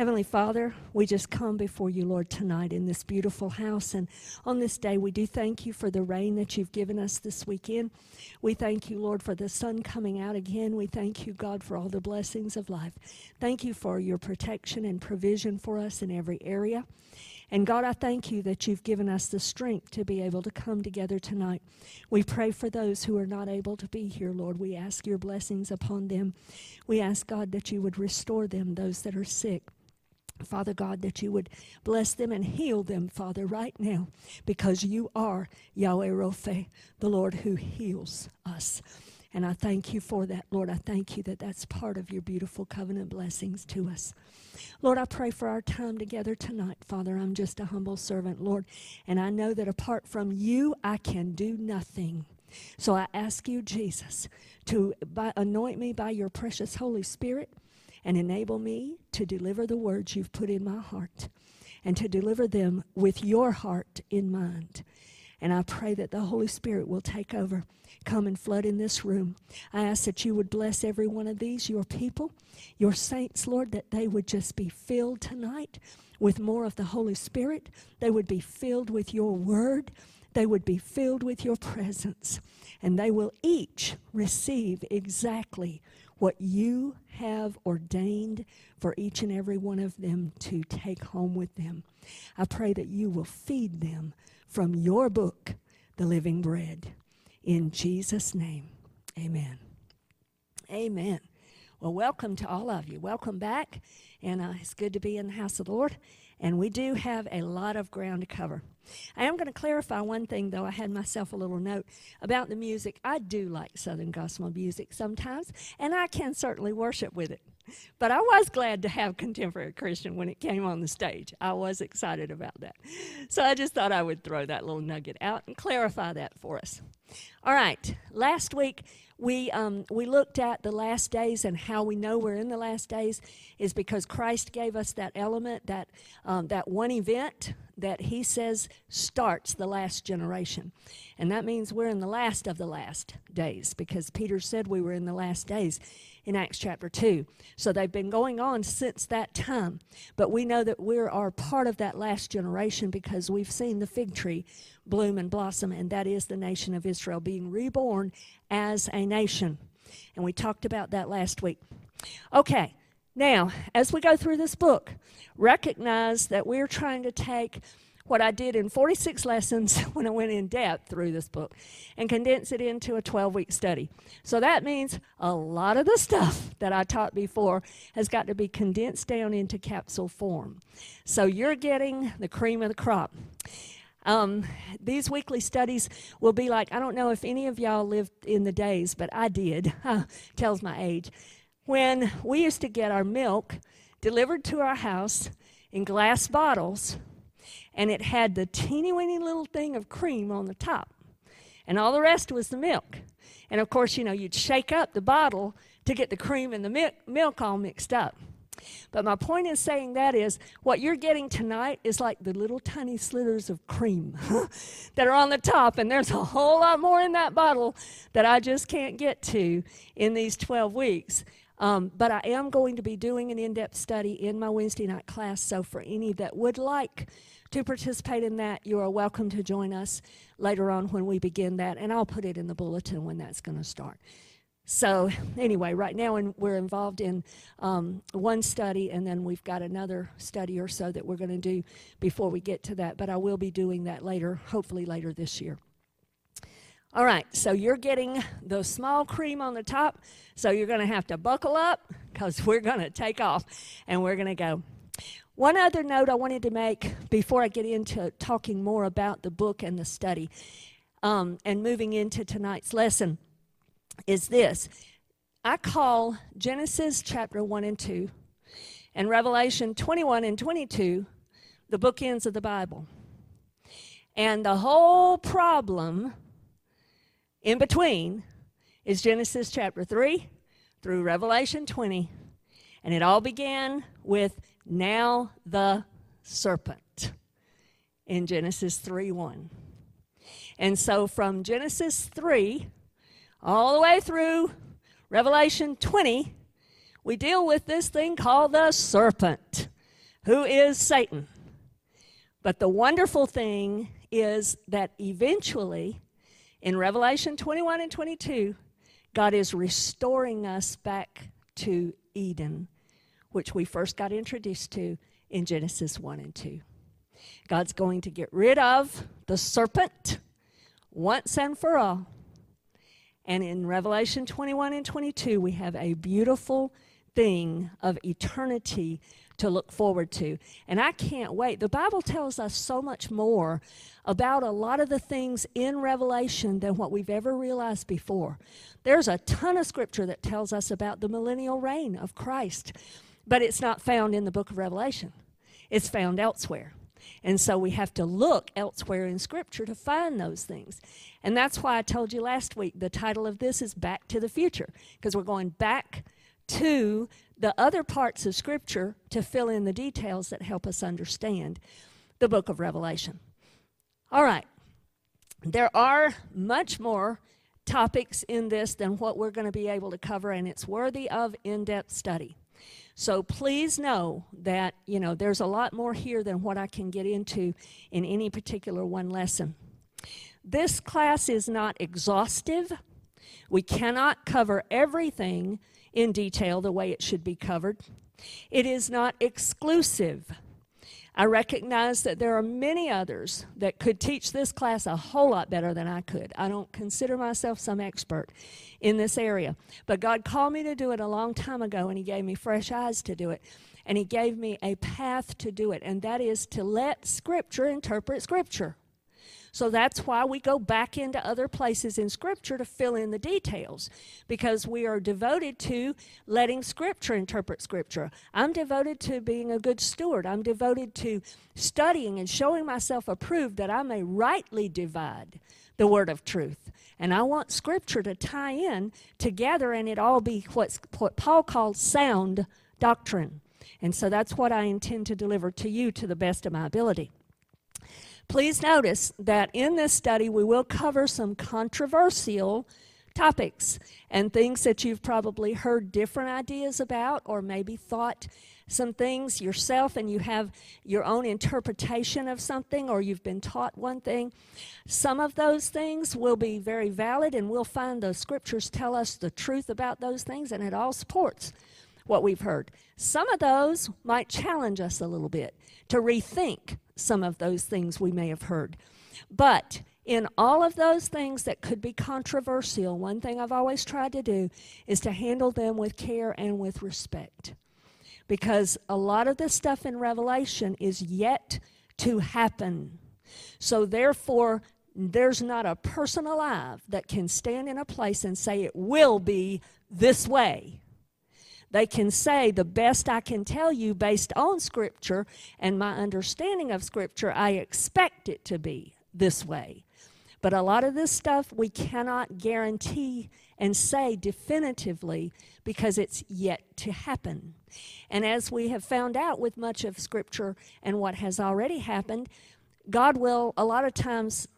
Heavenly Father, we just come before you, Lord, tonight in this beautiful house. And on this day, we do thank you for the rain that you've given us this weekend. We thank you, Lord, for the sun coming out again. We thank you, God, for all the blessings of life. Thank you for your protection and provision for us in every area. And God, I thank you that you've given us the strength to be able to come together tonight. We pray for those who are not able to be here, Lord. We ask your blessings upon them. We ask, God, that you would restore them, those that are sick. Father God, that you would bless them and heal them, Father, right now, because you are Yahweh Rophe, the Lord who heals us. And I thank you for that, Lord. I thank you that that's part of your beautiful covenant blessings to us. Lord, I pray for our time together tonight, Father. I'm just a humble servant, Lord, and I know that apart from you, I can do nothing. So I ask you, Jesus, to by, anoint me by your precious Holy Spirit and enable me to deliver the words you've put in my heart and to deliver them with your heart in mind. And I pray that the Holy Spirit will take over, come and flood in this room. I ask that you would bless every one of these, your people, your saints, Lord, that they would just be filled tonight with more of the Holy Spirit. They would be filled with your word. They would be filled with your presence. And they will each receive exactly what you have ordained for each and every one of them to take home with them. I pray that you will feed them from your book, The Living Bread. In Jesus' name, amen. Amen. Well, welcome to all of you. Welcome back. And uh, it's good to be in the house of the Lord. And we do have a lot of ground to cover. I am going to clarify one thing, though. I had myself a little note about the music. I do like Southern gospel music sometimes, and I can certainly worship with it. But I was glad to have contemporary Christian when it came on the stage. I was excited about that. So I just thought I would throw that little nugget out and clarify that for us. All right, last week we, um, we looked at the last days and how we know we're in the last days is because Christ gave us that element, that, um, that one event that he says starts the last generation. And that means we're in the last of the last days because Peter said we were in the last days in Acts chapter 2. So they've been going on since that time. But we know that we are part of that last generation because we've seen the fig tree bloom and blossom, and that is the nation of Israel being reborn as a nation. And we talked about that last week. Okay, now, as we go through this book, recognize that we're trying to take what I did in 46 lessons when I went in depth through this book and condense it into a 12 week study. So that means a lot of the stuff that I taught before has got to be condensed down into capsule form. So you're getting the cream of the crop. Um, these weekly studies will be like I don't know if any of y'all lived in the days, but I did. tells my age. When we used to get our milk delivered to our house in glass bottles, and it had the teeny weeny little thing of cream on the top, and all the rest was the milk. And of course, you know, you'd shake up the bottle to get the cream and the milk all mixed up. But my point in saying that is what you're getting tonight is like the little tiny slithers of cream that are on the top, and there's a whole lot more in that bottle that I just can't get to in these 12 weeks. Um, but I am going to be doing an in depth study in my Wednesday night class, so for any that would like to participate in that, you are welcome to join us later on when we begin that, and I'll put it in the bulletin when that's going to start. So, anyway, right now in, we're involved in um, one study, and then we've got another study or so that we're going to do before we get to that. But I will be doing that later, hopefully later this year. All right, so you're getting the small cream on the top, so you're going to have to buckle up because we're going to take off and we're going to go. One other note I wanted to make before I get into talking more about the book and the study um, and moving into tonight's lesson is this I call Genesis chapter 1 and 2 and Revelation 21 and 22 the bookends of the Bible. And the whole problem in between is Genesis chapter 3 through Revelation 20. And it all began with now the serpent in Genesis 3 1. And so from Genesis 3 all the way through Revelation 20, we deal with this thing called the serpent. who is Satan. But the wonderful thing is that eventually, in Revelation 21 and 22, God is restoring us back to Eden, which we first got introduced to in Genesis 1 and 2. God's going to get rid of the serpent once and for all. And in Revelation 21 and 22, we have a beautiful thing of eternity to look forward to. And I can't wait. The Bible tells us so much more about a lot of the things in Revelation than what we've ever realized before. There's a ton of scripture that tells us about the millennial reign of Christ, but it's not found in the book of Revelation, it's found elsewhere. And so we have to look elsewhere in Scripture to find those things. And that's why I told you last week the title of this is Back to the Future, because we're going back to the other parts of Scripture to fill in the details that help us understand the book of Revelation. All right. There are much more topics in this than what we're going to be able to cover, and it's worthy of in depth study. So please know that, you know, there's a lot more here than what I can get into in any particular one lesson. This class is not exhaustive. We cannot cover everything in detail the way it should be covered. It is not exclusive. I recognize that there are many others that could teach this class a whole lot better than I could. I don't consider myself some expert in this area. But God called me to do it a long time ago, and He gave me fresh eyes to do it. And He gave me a path to do it, and that is to let Scripture interpret Scripture. So that's why we go back into other places in Scripture to fill in the details, because we are devoted to letting Scripture interpret Scripture. I'm devoted to being a good steward. I'm devoted to studying and showing myself approved that I may rightly divide the word of truth. And I want Scripture to tie in together and it all be what's, what Paul called sound doctrine. And so that's what I intend to deliver to you to the best of my ability. Please notice that in this study we will cover some controversial topics and things that you've probably heard different ideas about or maybe thought some things yourself and you have your own interpretation of something or you've been taught one thing. Some of those things will be very valid and we'll find the scriptures tell us the truth about those things and it all supports what we've heard. Some of those might challenge us a little bit to rethink some of those things we may have heard. But in all of those things that could be controversial, one thing I've always tried to do is to handle them with care and with respect. Because a lot of this stuff in Revelation is yet to happen. So, therefore, there's not a person alive that can stand in a place and say it will be this way. They can say, the best I can tell you based on Scripture and my understanding of Scripture, I expect it to be this way. But a lot of this stuff we cannot guarantee and say definitively because it's yet to happen. And as we have found out with much of Scripture and what has already happened, God will a lot of times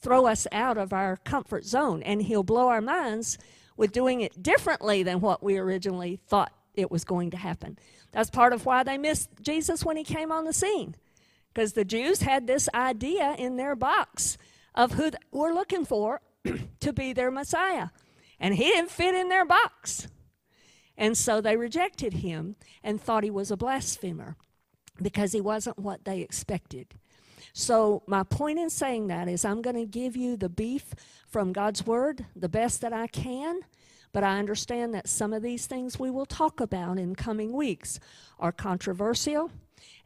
throw us out of our comfort zone and He'll blow our minds with doing it differently than what we originally thought it was going to happen. That's part of why they missed Jesus when he came on the scene. Because the Jews had this idea in their box of who we're looking for to be their Messiah. And he didn't fit in their box. And so they rejected him and thought he was a blasphemer because he wasn't what they expected. So, my point in saying that is, I'm going to give you the beef from God's Word the best that I can. But I understand that some of these things we will talk about in coming weeks are controversial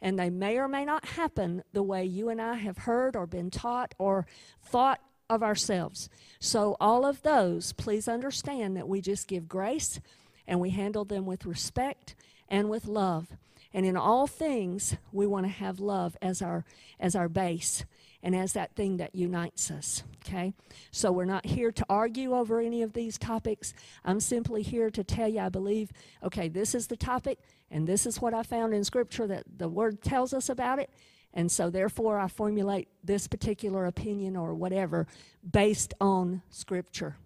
and they may or may not happen the way you and I have heard or been taught or thought of ourselves. So, all of those, please understand that we just give grace and we handle them with respect and with love. And in all things, we want to have love as our as our base and as that thing that unites us. Okay? So we're not here to argue over any of these topics. I'm simply here to tell you I believe, okay, this is the topic and this is what I found in scripture that the word tells us about it. And so therefore I formulate this particular opinion or whatever based on scripture.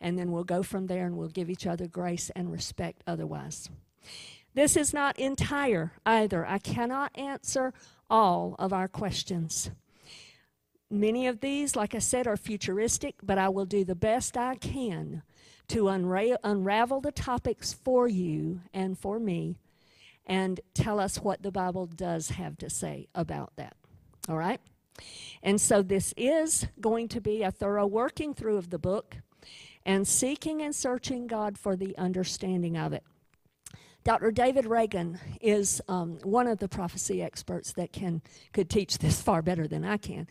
And then we'll go from there and we'll give each other grace and respect otherwise. This is not entire either. I cannot answer all of our questions. Many of these, like I said, are futuristic, but I will do the best I can to unra- unravel the topics for you and for me and tell us what the Bible does have to say about that. All right? And so this is going to be a thorough working through of the book and seeking and searching God for the understanding of it. Dr. David Reagan is um, one of the prophecy experts that can could teach this far better than I can.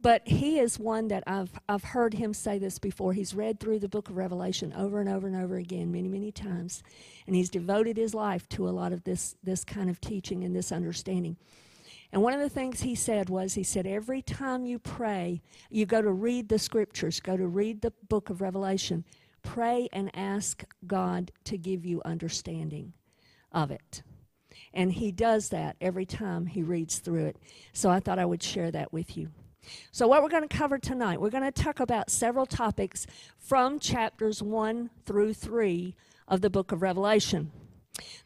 But he is one that I've, I've heard him say this before. He's read through the book of Revelation over and over and over again, many, many times. And he's devoted his life to a lot of this, this kind of teaching and this understanding. And one of the things he said was, he said, every time you pray, you go to read the scriptures, go to read the book of Revelation, pray and ask God to give you understanding of it. And he does that every time he reads through it. So I thought I would share that with you. So, what we're going to cover tonight, we're going to talk about several topics from chapters 1 through 3 of the book of Revelation.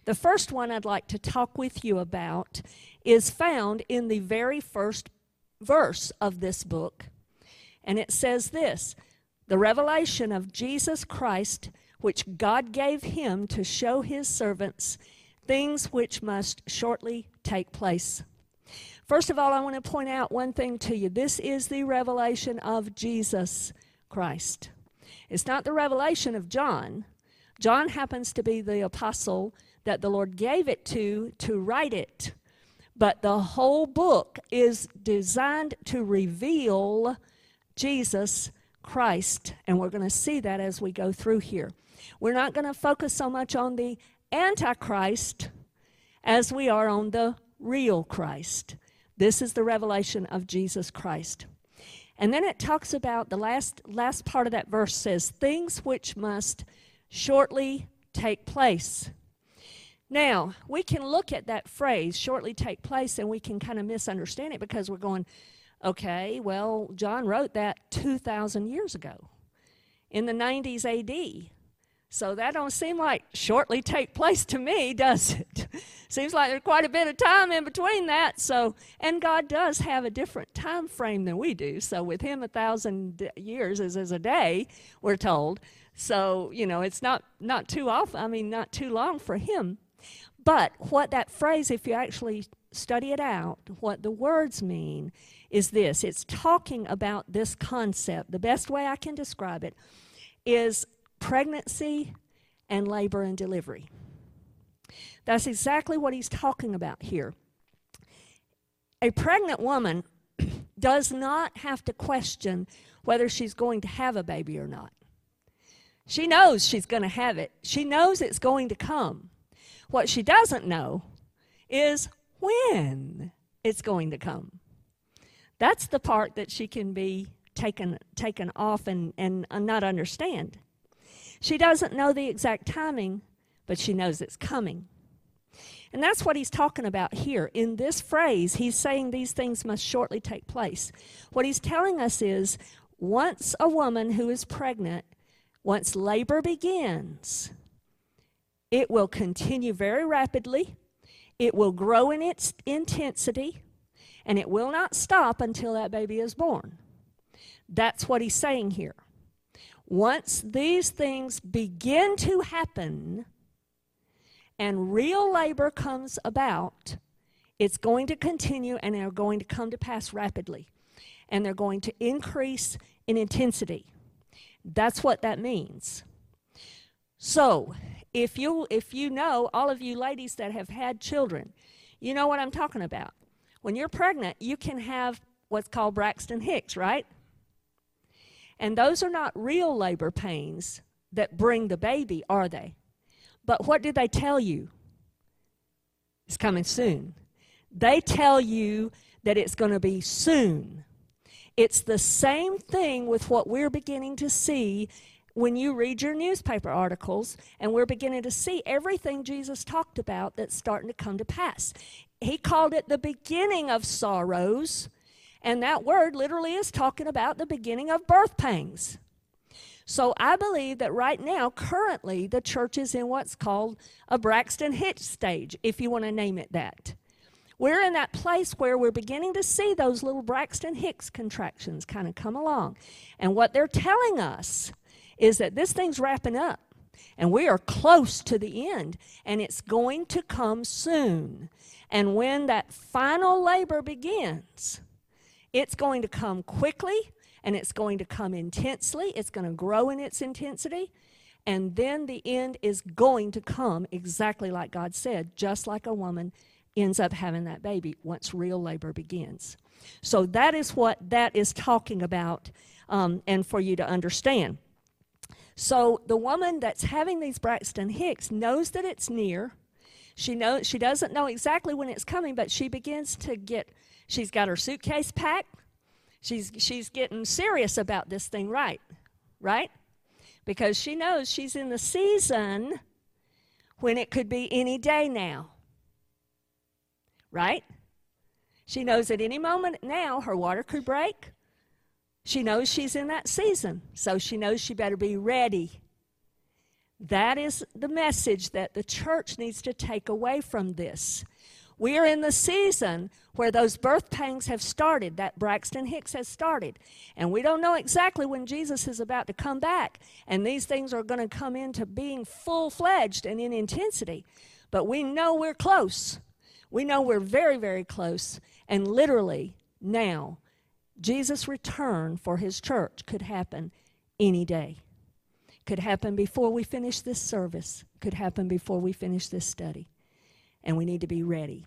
The first one I'd like to talk with you about is found in the very first verse of this book. And it says this The revelation of Jesus Christ, which God gave him to show his servants things which must shortly take place. First of all, I want to point out one thing to you. This is the revelation of Jesus Christ. It's not the revelation of John. John happens to be the apostle that the Lord gave it to to write it. But the whole book is designed to reveal Jesus Christ. And we're going to see that as we go through here. We're not going to focus so much on the Antichrist as we are on the real Christ. This is the revelation of Jesus Christ. And then it talks about the last last part of that verse says things which must shortly take place. Now, we can look at that phrase shortly take place and we can kind of misunderstand it because we're going okay, well, John wrote that 2000 years ago in the 90s AD. So that don't seem like shortly take place to me, does it? Seems like there's quite a bit of time in between that. So, and God does have a different time frame than we do. So with Him, a thousand years is as a day, we're told. So you know, it's not not too off. I mean, not too long for Him. But what that phrase, if you actually study it out, what the words mean is this: it's talking about this concept. The best way I can describe it is pregnancy and labor and delivery. That's exactly what he's talking about here. A pregnant woman does not have to question whether she's going to have a baby or not. She knows she's going to have it, she knows it's going to come. What she doesn't know is when it's going to come. That's the part that she can be taken, taken off and, and not understand. She doesn't know the exact timing, but she knows it's coming. And that's what he's talking about here. In this phrase, he's saying these things must shortly take place. What he's telling us is once a woman who is pregnant, once labor begins, it will continue very rapidly, it will grow in its intensity, and it will not stop until that baby is born. That's what he's saying here. Once these things begin to happen and real labor comes about, it's going to continue and they're going to come to pass rapidly. And they're going to increase in intensity. That's what that means. So, if you if you know all of you ladies that have had children, you know what I'm talking about. When you're pregnant, you can have what's called Braxton Hicks, right? And those are not real labor pains that bring the baby, are they? But what do they tell you? It's coming soon. They tell you that it's going to be soon. It's the same thing with what we're beginning to see when you read your newspaper articles, and we're beginning to see everything Jesus talked about that's starting to come to pass. He called it the beginning of sorrows and that word literally is talking about the beginning of birth pangs. So I believe that right now, currently, the church is in what's called a Braxton Hicks stage, if you want to name it that. We're in that place where we're beginning to see those little Braxton Hicks contractions kind of come along. And what they're telling us is that this thing's wrapping up and we are close to the end and it's going to come soon. And when that final labor begins, it's going to come quickly and it's going to come intensely. It's going to grow in its intensity. And then the end is going to come exactly like God said, just like a woman ends up having that baby once real labor begins. So that is what that is talking about, um, and for you to understand. So the woman that's having these Braxton Hicks knows that it's near. She knows she doesn't know exactly when it's coming, but she begins to get. She's got her suitcase packed. She's, she's getting serious about this thing, right? Right? Because she knows she's in the season when it could be any day now. Right? She knows at any moment now her water could break. She knows she's in that season, so she knows she better be ready. That is the message that the church needs to take away from this. We are in the season where those birth pangs have started, that Braxton Hicks has started. And we don't know exactly when Jesus is about to come back. And these things are going to come into being full fledged and in intensity. But we know we're close. We know we're very, very close. And literally, now, Jesus' return for his church could happen any day. Could happen before we finish this service, could happen before we finish this study. And we need to be ready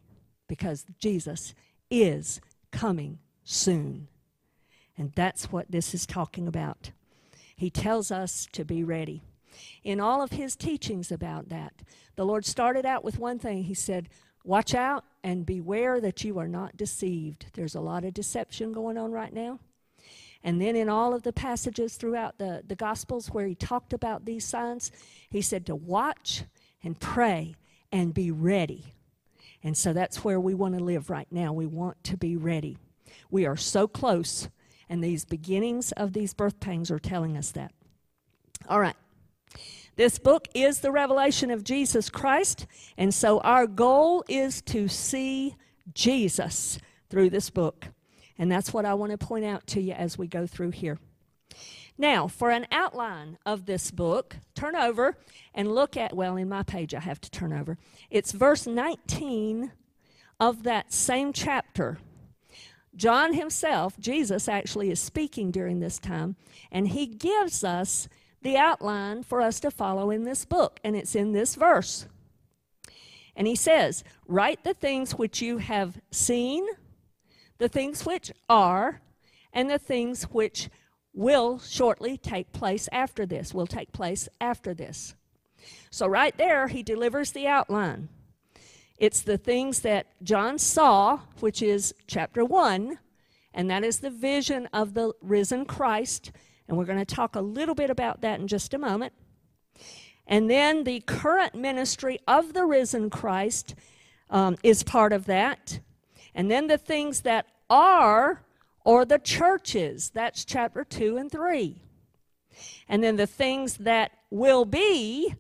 because Jesus is coming soon. And that's what this is talking about. He tells us to be ready. In all of his teachings about that, the Lord started out with one thing. He said, Watch out and beware that you are not deceived. There's a lot of deception going on right now. And then in all of the passages throughout the, the Gospels where he talked about these signs, he said to watch and pray and be ready. And so that's where we want to live right now. We want to be ready. We are so close, and these beginnings of these birth pangs are telling us that. All right. This book is the revelation of Jesus Christ, and so our goal is to see Jesus through this book. And that's what I want to point out to you as we go through here. Now, for an outline of this book, turn over and look at, well, in my page I have to turn over. It's verse 19 of that same chapter. John himself, Jesus actually is speaking during this time, and he gives us the outline for us to follow in this book, and it's in this verse. And he says, Write the things which you have seen, the things which are, and the things which will shortly take place after this, will take place after this. So, right there, he delivers the outline. It's the things that John saw, which is chapter 1, and that is the vision of the risen Christ. And we're going to talk a little bit about that in just a moment. And then the current ministry of the risen Christ um, is part of that. And then the things that are or the churches. That's chapter 2 and 3. And then the things that will be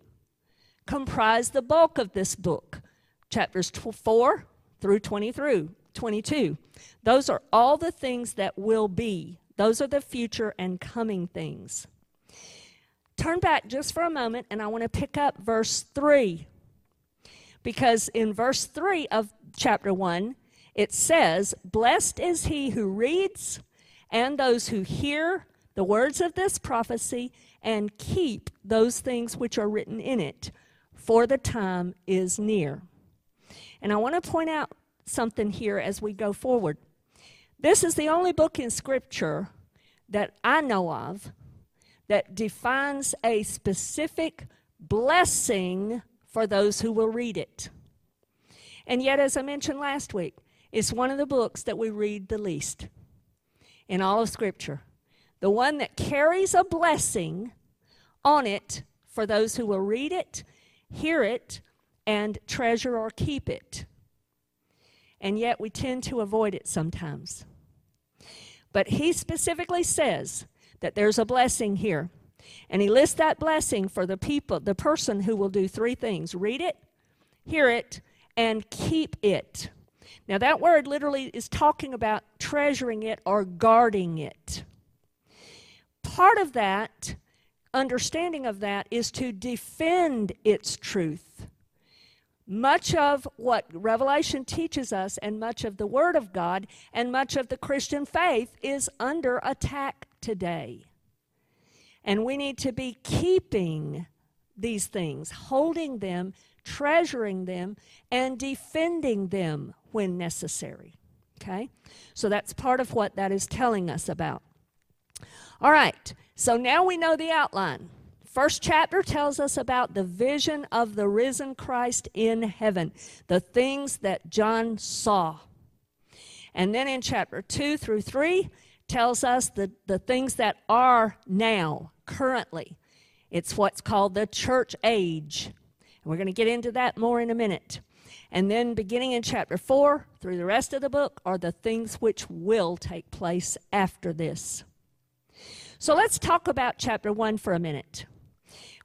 comprise the bulk of this book, chapters 4 through 20 through 22. Those are all the things that will be. Those are the future and coming things. Turn back just for a moment and I want to pick up verse 3. Because in verse 3 of chapter 1, it says, Blessed is he who reads and those who hear the words of this prophecy and keep those things which are written in it, for the time is near. And I want to point out something here as we go forward. This is the only book in Scripture that I know of that defines a specific blessing for those who will read it. And yet, as I mentioned last week, it's one of the books that we read the least in all of Scripture. The one that carries a blessing on it for those who will read it, hear it, and treasure or keep it. And yet we tend to avoid it sometimes. But he specifically says that there's a blessing here. And he lists that blessing for the people, the person who will do three things read it, hear it, and keep it. Now, that word literally is talking about treasuring it or guarding it. Part of that, understanding of that, is to defend its truth. Much of what Revelation teaches us, and much of the Word of God, and much of the Christian faith is under attack today. And we need to be keeping these things, holding them, treasuring them, and defending them when necessary. Okay? So that's part of what that is telling us about. All right, so now we know the outline. First chapter tells us about the vision of the risen Christ in heaven, the things that John saw. And then in chapter 2 through 3 tells us the, the things that are now, currently. It's what's called the church age. And we're going to get into that more in a minute. And then beginning in chapter 4 through the rest of the book are the things which will take place after this. So let's talk about chapter 1 for a minute.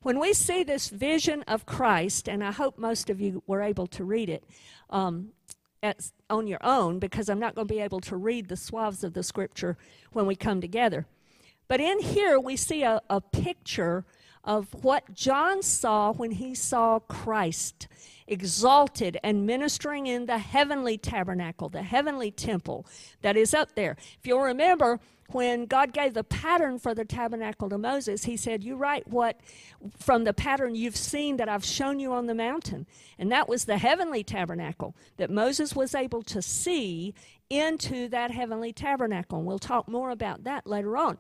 When we see this vision of Christ, and I hope most of you were able to read it um, at, on your own, because I'm not going to be able to read the swaths of the scripture when we come together. But in here, we see a, a picture of what John saw when he saw Christ exalted and ministering in the heavenly tabernacle, the heavenly temple that is up there. If you'll remember, when God gave the pattern for the tabernacle to Moses, he said, You write what from the pattern you've seen that I've shown you on the mountain. And that was the heavenly tabernacle that Moses was able to see into that heavenly tabernacle. And we'll talk more about that later on.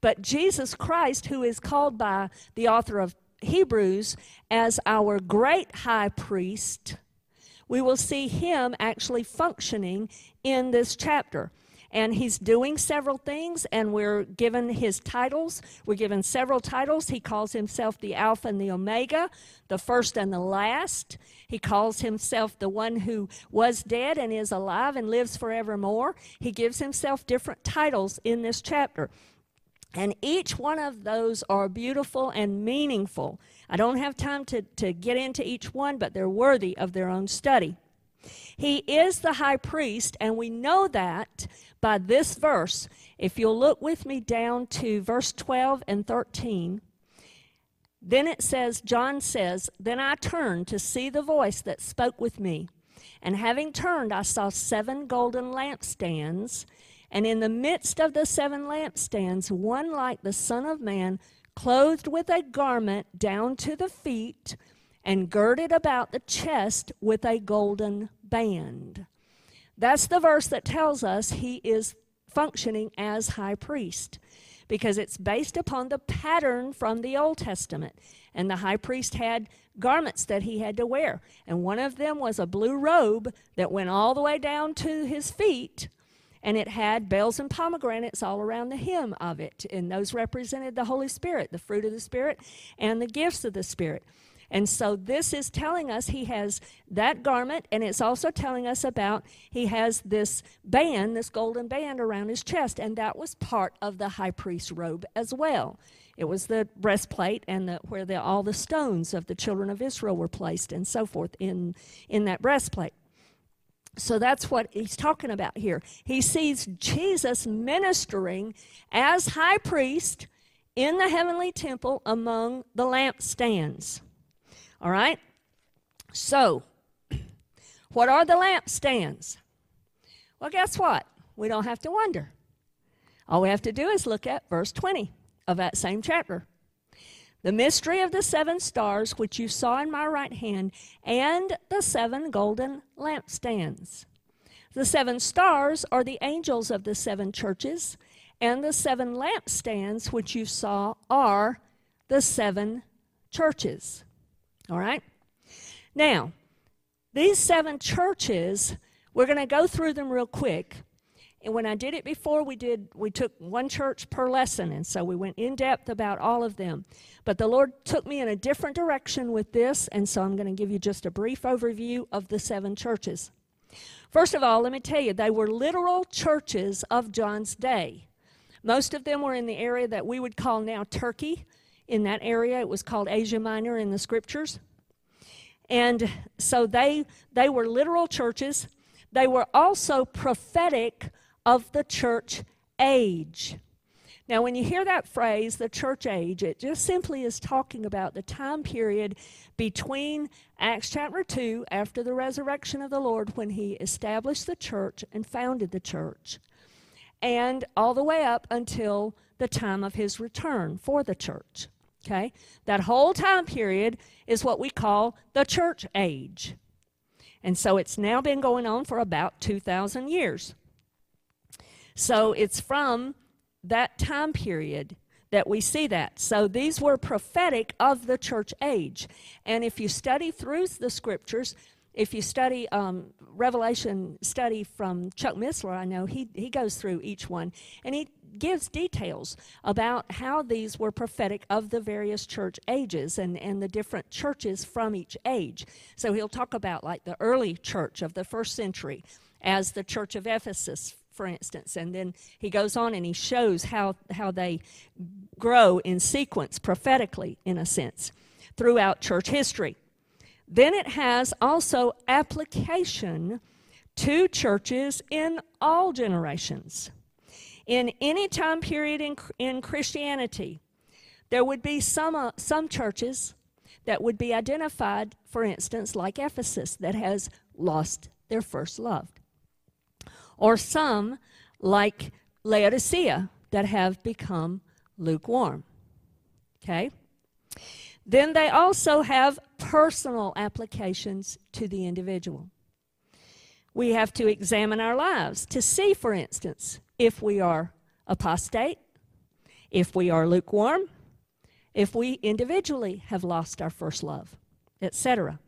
But Jesus Christ, who is called by the author of Hebrews as our great high priest, we will see him actually functioning in this chapter. And he's doing several things and we're given his titles. We're given several titles. He calls himself the alpha and the omega the first and the last. He calls himself the one who was dead and is alive and lives forevermore. He gives himself different titles in this chapter and each one of those are beautiful and meaningful i don't have time to, to get into each one but they're worthy of their own study he is the high priest, and we know that by this verse. If you'll look with me down to verse 12 and 13, then it says, John says, Then I turned to see the voice that spoke with me. And having turned, I saw seven golden lampstands. And in the midst of the seven lampstands, one like the Son of Man, clothed with a garment down to the feet, and girded about the chest with a golden band. That's the verse that tells us he is functioning as high priest because it's based upon the pattern from the Old Testament. And the high priest had garments that he had to wear. And one of them was a blue robe that went all the way down to his feet. And it had bells and pomegranates all around the hem of it. And those represented the Holy Spirit, the fruit of the Spirit, and the gifts of the Spirit. And so this is telling us he has that garment, and it's also telling us about he has this band, this golden band around his chest, and that was part of the high priest's robe as well. It was the breastplate and the, where the, all the stones of the children of Israel were placed and so forth in, in that breastplate. So that's what he's talking about here. He sees Jesus ministering as high priest in the heavenly temple among the lampstands. All right? So, what are the lampstands? Well, guess what? We don't have to wonder. All we have to do is look at verse 20 of that same chapter. The mystery of the seven stars which you saw in my right hand, and the seven golden lampstands. The seven stars are the angels of the seven churches, and the seven lampstands which you saw are the seven churches. All right? Now, these seven churches, we're going to go through them real quick. And when I did it before, we did we took one church per lesson, and so we went in depth about all of them. But the Lord took me in a different direction with this, and so I'm going to give you just a brief overview of the seven churches. First of all, let me tell you, they were literal churches of John's day. Most of them were in the area that we would call now Turkey in that area. It was called Asia Minor in the scriptures. And so they, they were literal churches. They were also prophetic of the church age. Now, when you hear that phrase, the church age, it just simply is talking about the time period between Acts chapter 2, after the resurrection of the Lord, when he established the church and founded the church, and all the way up until the time of his return for the church. Okay? That whole time period is what we call the church age. And so it's now been going on for about 2,000 years. So it's from that time period that we see that. So these were prophetic of the church age. And if you study through the scriptures, if you study um, Revelation study from Chuck Missler, I know he, he goes through each one and he gives details about how these were prophetic of the various church ages and, and the different churches from each age. So he'll talk about like the early church of the first century as the church of Ephesus for instance. And then he goes on and he shows how, how they grow in sequence prophetically, in a sense, throughout church history. Then it has also application to churches in all generations. In any time period in, in Christianity, there would be some, uh, some churches that would be identified, for instance, like Ephesus, that has lost their first love or some, like Laodicea, that have become lukewarm. Okay? Then they also have personal applications to the individual. We have to examine our lives to see, for instance, if we are apostate, if we are lukewarm, if we individually have lost our first love, etc.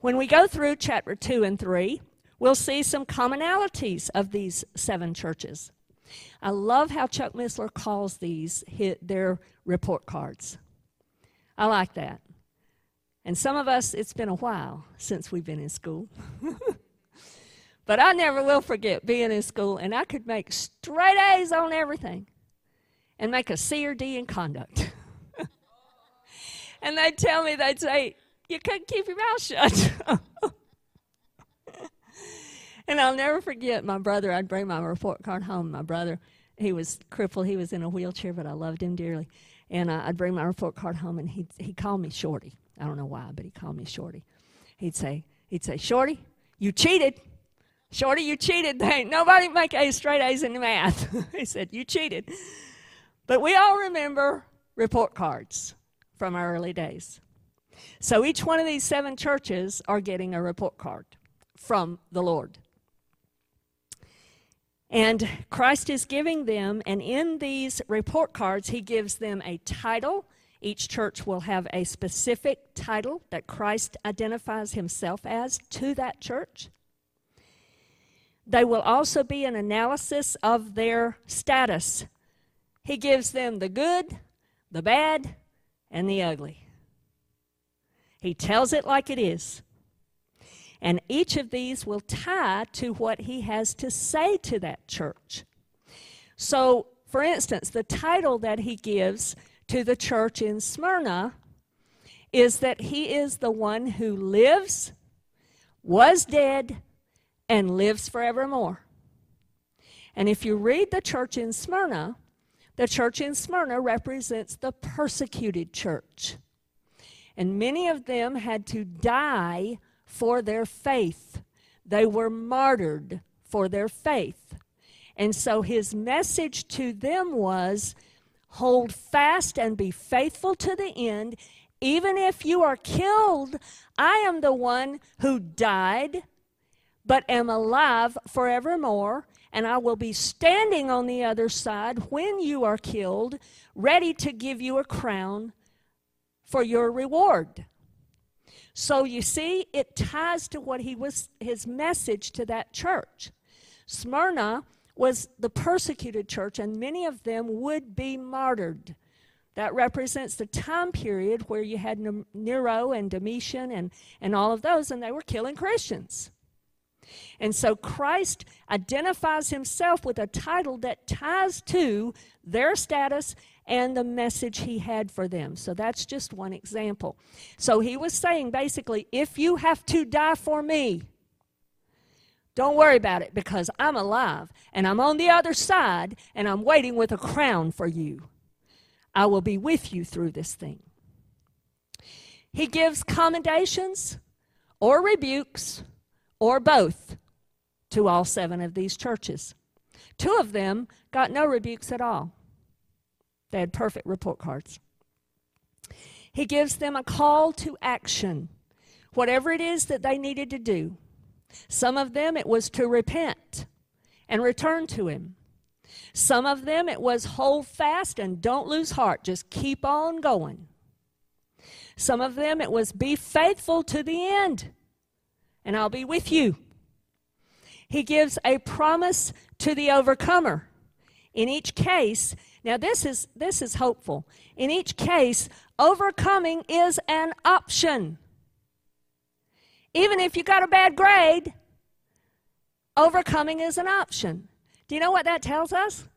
When we go through chapter 2 and 3, we'll see some commonalities of these seven churches. I love how Chuck Missler calls these their report cards. I like that. And some of us, it's been a while since we've been in school. but I never will forget being in school, and I could make straight A's on everything and make a C or D in conduct. and they'd tell me, they'd say, You couldn't keep your mouth shut. and I'll never forget my brother. I'd bring my report card home. My brother, he was crippled. He was in a wheelchair, but I loved him dearly. And uh, I'd bring my report card home, and he he called me Shorty. I don't know why, but he called me Shorty. He'd say he'd say Shorty, you cheated. Shorty, you cheated. They ain't nobody make A straight A's in math. he said you cheated. But we all remember report cards from our early days. So each one of these seven churches are getting a report card from the Lord. And Christ is giving them, and in these report cards, he gives them a title. Each church will have a specific title that Christ identifies himself as to that church. They will also be an analysis of their status. He gives them the good, the bad, and the ugly. He tells it like it is. And each of these will tie to what he has to say to that church. So, for instance, the title that he gives to the church in Smyrna is that he is the one who lives, was dead, and lives forevermore. And if you read the church in Smyrna, the church in Smyrna represents the persecuted church. And many of them had to die for their faith. They were martyred for their faith. And so his message to them was hold fast and be faithful to the end. Even if you are killed, I am the one who died, but am alive forevermore. And I will be standing on the other side when you are killed, ready to give you a crown for your reward. So you see, it ties to what he was, his message to that church. Smyrna was the persecuted church, and many of them would be martyred. That represents the time period where you had Nero and Domitian and, and all of those, and they were killing Christians. And so Christ identifies himself with a title that ties to their status and the message he had for them. So that's just one example. So he was saying basically, if you have to die for me, don't worry about it because I'm alive and I'm on the other side and I'm waiting with a crown for you. I will be with you through this thing. He gives commendations or rebukes or both to all seven of these churches. Two of them got no rebukes at all, they had perfect report cards. He gives them a call to action, whatever it is that they needed to do. Some of them it was to repent and return to Him. Some of them it was hold fast and don't lose heart, just keep on going. Some of them it was be faithful to the end, and I'll be with you. He gives a promise to the overcomer. In each case, now this is this is hopeful. In each case, overcoming is an option. Even if you got a bad grade, overcoming is an option. Do you know what that tells us?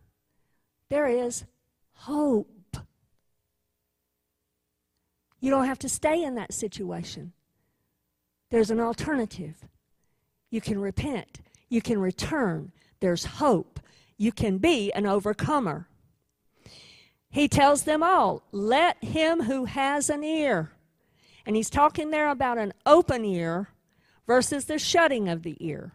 There is hope. You don't have to stay in that situation. There's an alternative. You can repent. You can return. There's hope. You can be an overcomer. He tells them all, let him who has an ear. And he's talking there about an open ear versus the shutting of the ear.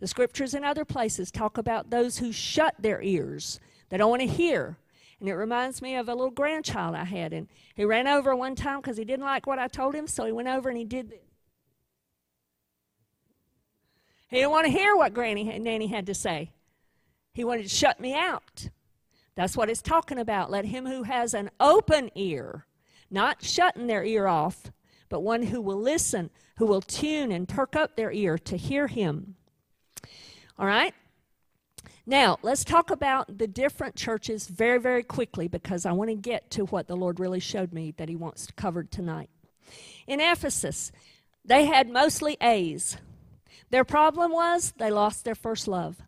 The scriptures in other places talk about those who shut their ears, they don't want to hear. And it reminds me of a little grandchild I had. And he ran over one time because he didn't like what I told him, so he went over and he did this. He didn't want to hear what Granny and Nanny had to say. He wanted to shut me out. That's what it's talking about. Let him who has an open ear, not shutting their ear off, but one who will listen, who will tune and perk up their ear to hear him. All right? Now, let's talk about the different churches very, very quickly because I want to get to what the Lord really showed me that He wants covered tonight. In Ephesus, they had mostly A's. Their problem was they lost their first love.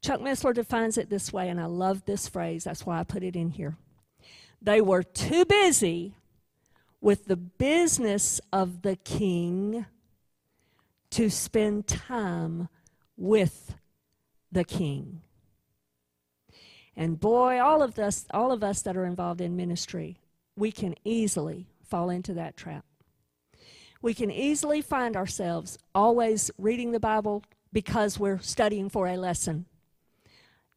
Chuck Missler defines it this way, and I love this phrase. That's why I put it in here. They were too busy with the business of the king to spend time with the king. And boy, all of us, all of us that are involved in ministry, we can easily fall into that trap we can easily find ourselves always reading the Bible because we're studying for a lesson,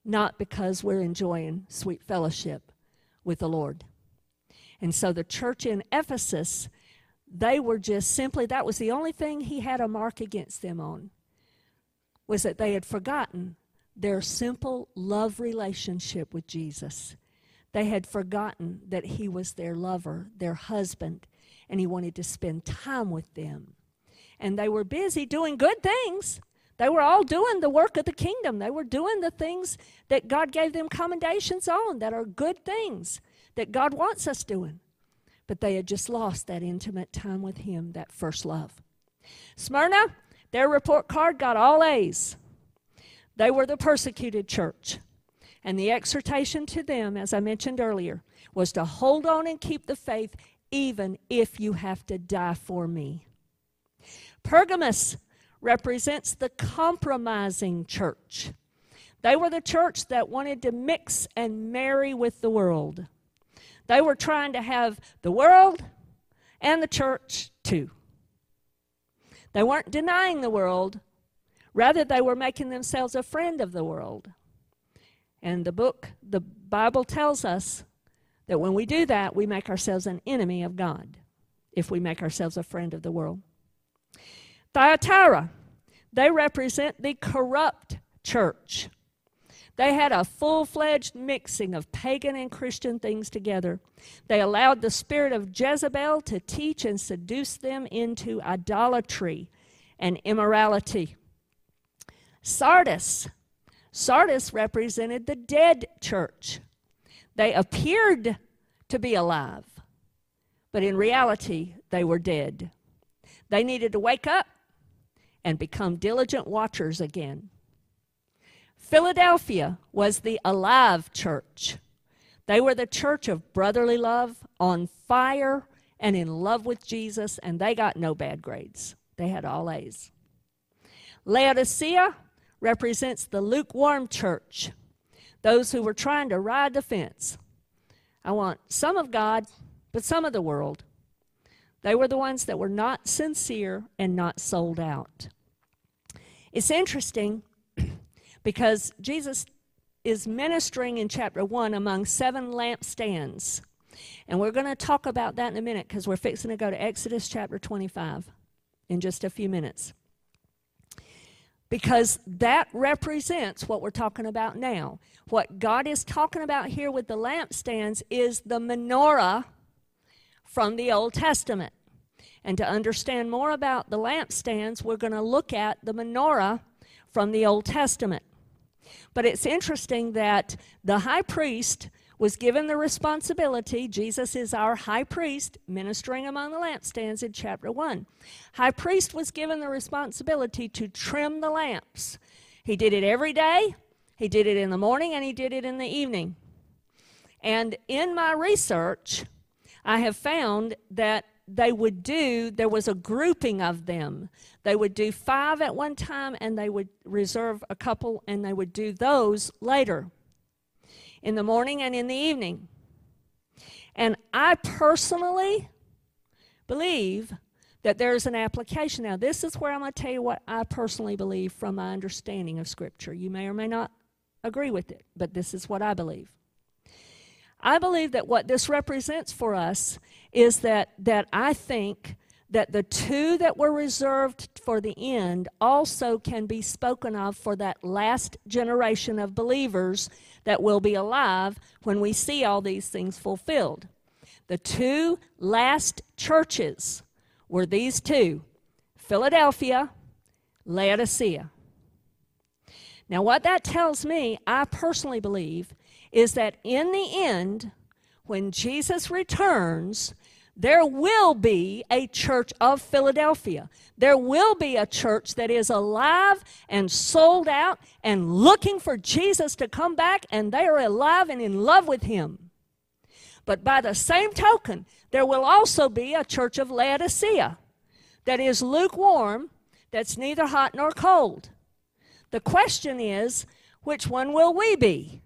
not because we're enjoying sweet fellowship with the Lord. And so the church in Ephesus, they were just simply, that was the only thing he had a mark against them on, was that they had forgotten their simple love relationship with Jesus. They had forgotten that he was their lover, their husband, and he wanted to spend time with them. And they were busy doing good things. They were all doing the work of the kingdom. They were doing the things that God gave them commendations on that are good things that God wants us doing. But they had just lost that intimate time with Him, that first love. Smyrna, their report card got all A's. They were the persecuted church. And the exhortation to them, as I mentioned earlier, was to hold on and keep the faith even if you have to die for me. Pergamos represents the compromising church. They were the church that wanted to mix and marry with the world. They were trying to have the world and the church too. They weren't denying the world, rather, they were making themselves a friend of the world. And the book, the Bible tells us that when we do that, we make ourselves an enemy of God if we make ourselves a friend of the world. Thyatira, they represent the corrupt church. They had a full fledged mixing of pagan and Christian things together. They allowed the spirit of Jezebel to teach and seduce them into idolatry and immorality. Sardis. Sardis represented the dead church. They appeared to be alive, but in reality, they were dead. They needed to wake up and become diligent watchers again. Philadelphia was the alive church. They were the church of brotherly love, on fire and in love with Jesus, and they got no bad grades. They had all A's. Laodicea represents the lukewarm church, those who were trying to ride the fence. I want some of God, but some of the world. They were the ones that were not sincere and not sold out. It's interesting because Jesus is ministering in chapter 1 among seven lampstands. And we're going to talk about that in a minute because we're fixing to go to Exodus chapter 25 in just a few minutes. Because that represents what we're talking about now. What God is talking about here with the lampstands is the menorah from the Old Testament. And to understand more about the lampstands, we're going to look at the menorah from the Old Testament. But it's interesting that the high priest was given the responsibility. Jesus is our high priest ministering among the lampstands in chapter 1. High priest was given the responsibility to trim the lamps. He did it every day, he did it in the morning, and he did it in the evening. And in my research, I have found that they would do, there was a grouping of them. They would do five at one time and they would reserve a couple and they would do those later in the morning and in the evening. And I personally believe that there's an application. Now, this is where I'm going to tell you what I personally believe from my understanding of Scripture. You may or may not agree with it, but this is what I believe. I believe that what this represents for us is that, that I think that the two that were reserved for the end also can be spoken of for that last generation of believers that will be alive when we see all these things fulfilled. The two last churches were these two Philadelphia, Laodicea. Now, what that tells me, I personally believe, is that in the end, when Jesus returns, there will be a church of Philadelphia. There will be a church that is alive and sold out and looking for Jesus to come back, and they are alive and in love with him. But by the same token, there will also be a church of Laodicea that is lukewarm, that's neither hot nor cold. The question is, which one will we be?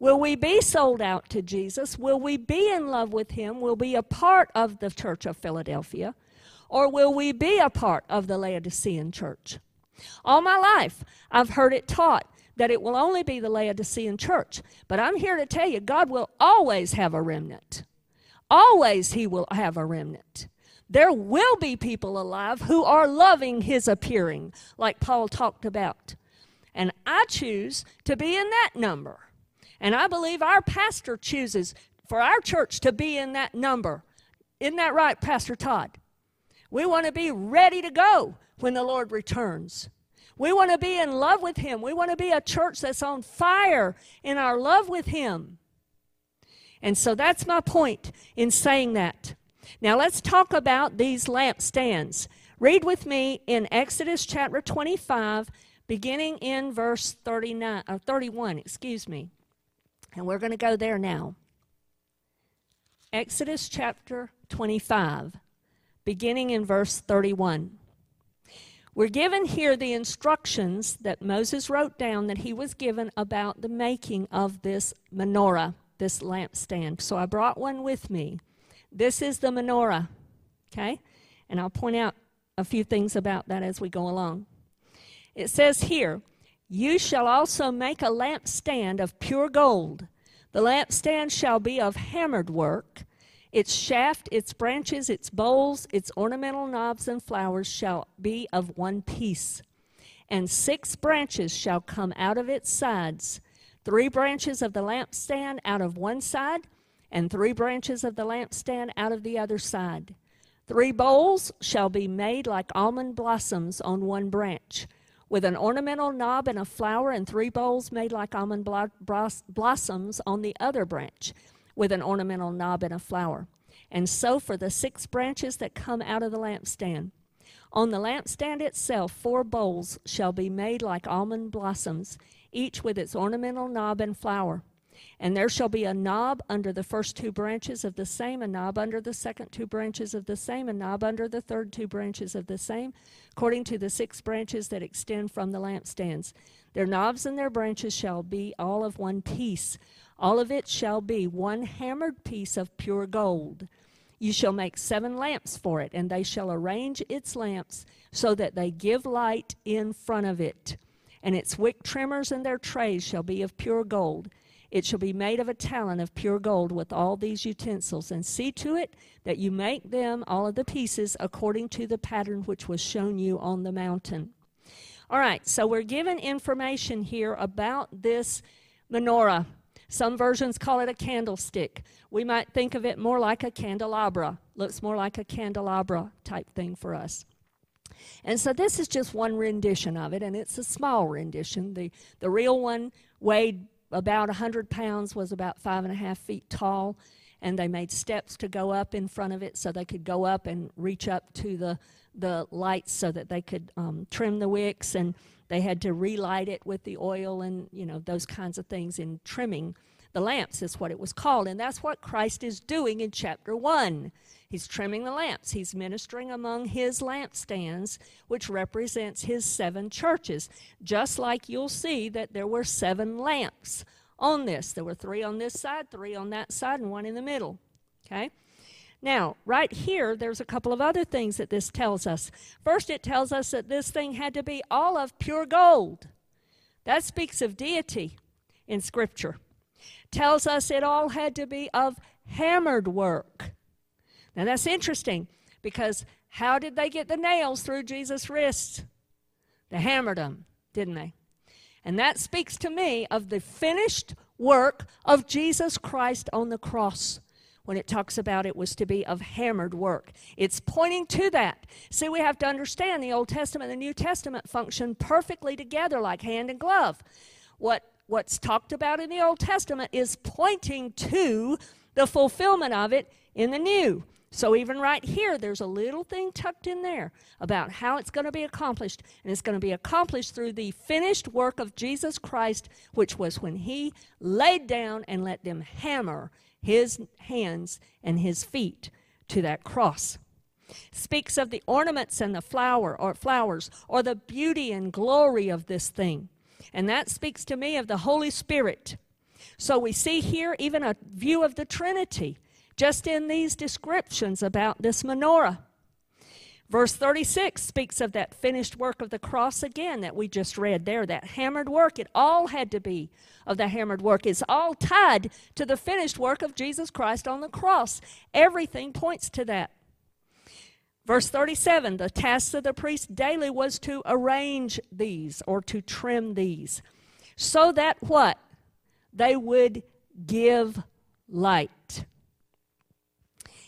Will we be sold out to Jesus? Will we be in love with Him? Will we be a part of the Church of Philadelphia? Or will we be a part of the Laodicean church? All my life, I've heard it taught that it will only be the Laodicean church. But I'm here to tell you, God will always have a remnant. Always, He will have a remnant. There will be people alive who are loving His appearing, like Paul talked about. And I choose to be in that number. And I believe our pastor chooses for our church to be in that number. Isn't that right, Pastor Todd? We want to be ready to go when the Lord returns. We want to be in love with Him. We want to be a church that's on fire in our love with Him. And so that's my point in saying that. Now let's talk about these lampstands. Read with me in Exodus chapter 25, beginning in verse 39, or 31, excuse me. And we're going to go there now. Exodus chapter 25, beginning in verse 31. We're given here the instructions that Moses wrote down that he was given about the making of this menorah, this lampstand. So I brought one with me. This is the menorah, okay? And I'll point out a few things about that as we go along. It says here, you shall also make a lampstand of pure gold. The lampstand shall be of hammered work. Its shaft, its branches, its bowls, its ornamental knobs and flowers shall be of one piece. And six branches shall come out of its sides three branches of the lampstand out of one side, and three branches of the lampstand out of the other side. Three bowls shall be made like almond blossoms on one branch with an ornamental knob and a flower and three bowls made like almond blossoms on the other branch with an ornamental knob and a flower. And so for the six branches that come out of the lampstand. On the lampstand itself, four bowls shall be made like almond blossoms, each with its ornamental knob and flower. And there shall be a knob under the first two branches of the same, a knob under the second two branches of the same, a knob under the third two branches of the same, according to the six branches that extend from the lampstands. Their knobs and their branches shall be all of one piece. All of it shall be one hammered piece of pure gold. You shall make seven lamps for it, and they shall arrange its lamps so that they give light in front of it. And its wick trimmers and their trays shall be of pure gold. It shall be made of a talent of pure gold with all these utensils. And see to it that you make them, all of the pieces, according to the pattern which was shown you on the mountain. All right, so we're given information here about this menorah. Some versions call it a candlestick. We might think of it more like a candelabra. Looks more like a candelabra type thing for us. And so this is just one rendition of it, and it's a small rendition. The, the real one weighed about 100 pounds, was about five and a half feet tall, and they made steps to go up in front of it so they could go up and reach up to the, the lights so that they could um, trim the wicks, and they had to relight it with the oil and, you know, those kinds of things in trimming the lamps is what it was called. And that's what Christ is doing in chapter 1. He's trimming the lamps. He's ministering among his lampstands, which represents his seven churches. Just like you'll see that there were seven lamps on this. There were three on this side, three on that side, and one in the middle. Okay? Now, right here, there's a couple of other things that this tells us. First, it tells us that this thing had to be all of pure gold. That speaks of deity in Scripture. Tells us it all had to be of hammered work. Now that's interesting because how did they get the nails through Jesus' wrists? They hammered them, didn't they? And that speaks to me of the finished work of Jesus Christ on the cross when it talks about it was to be of hammered work. It's pointing to that. See, we have to understand the Old Testament and the New Testament function perfectly together like hand and glove. What what's talked about in the Old Testament is pointing to the fulfillment of it in the New. So, even right here, there's a little thing tucked in there about how it's going to be accomplished. And it's going to be accomplished through the finished work of Jesus Christ, which was when he laid down and let them hammer his hands and his feet to that cross. Speaks of the ornaments and the flower or flowers or the beauty and glory of this thing. And that speaks to me of the Holy Spirit. So we see here even a view of the Trinity just in these descriptions about this menorah. Verse 36 speaks of that finished work of the cross again that we just read there, that hammered work. It all had to be of the hammered work. It's all tied to the finished work of Jesus Christ on the cross. Everything points to that. Verse 37 the task of the priest daily was to arrange these or to trim these so that what? They would give light.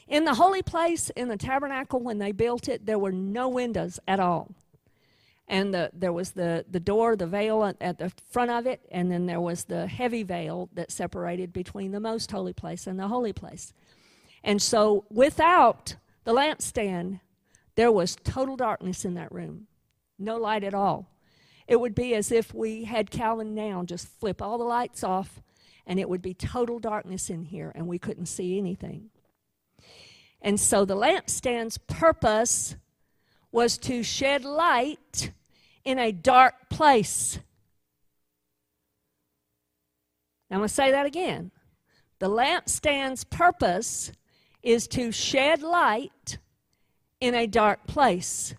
In the holy place, in the tabernacle, when they built it, there were no windows at all. And the, there was the, the door, the veil at, at the front of it, and then there was the heavy veil that separated between the most holy place and the holy place. And so, without the lampstand, there was total darkness in that room, no light at all. It would be as if we had Calvin now just flip all the lights off, and it would be total darkness in here, and we couldn't see anything. And so the lampstand's purpose was to shed light in a dark place. I'm going to say that again. The lampstand's purpose is to shed light in a dark place.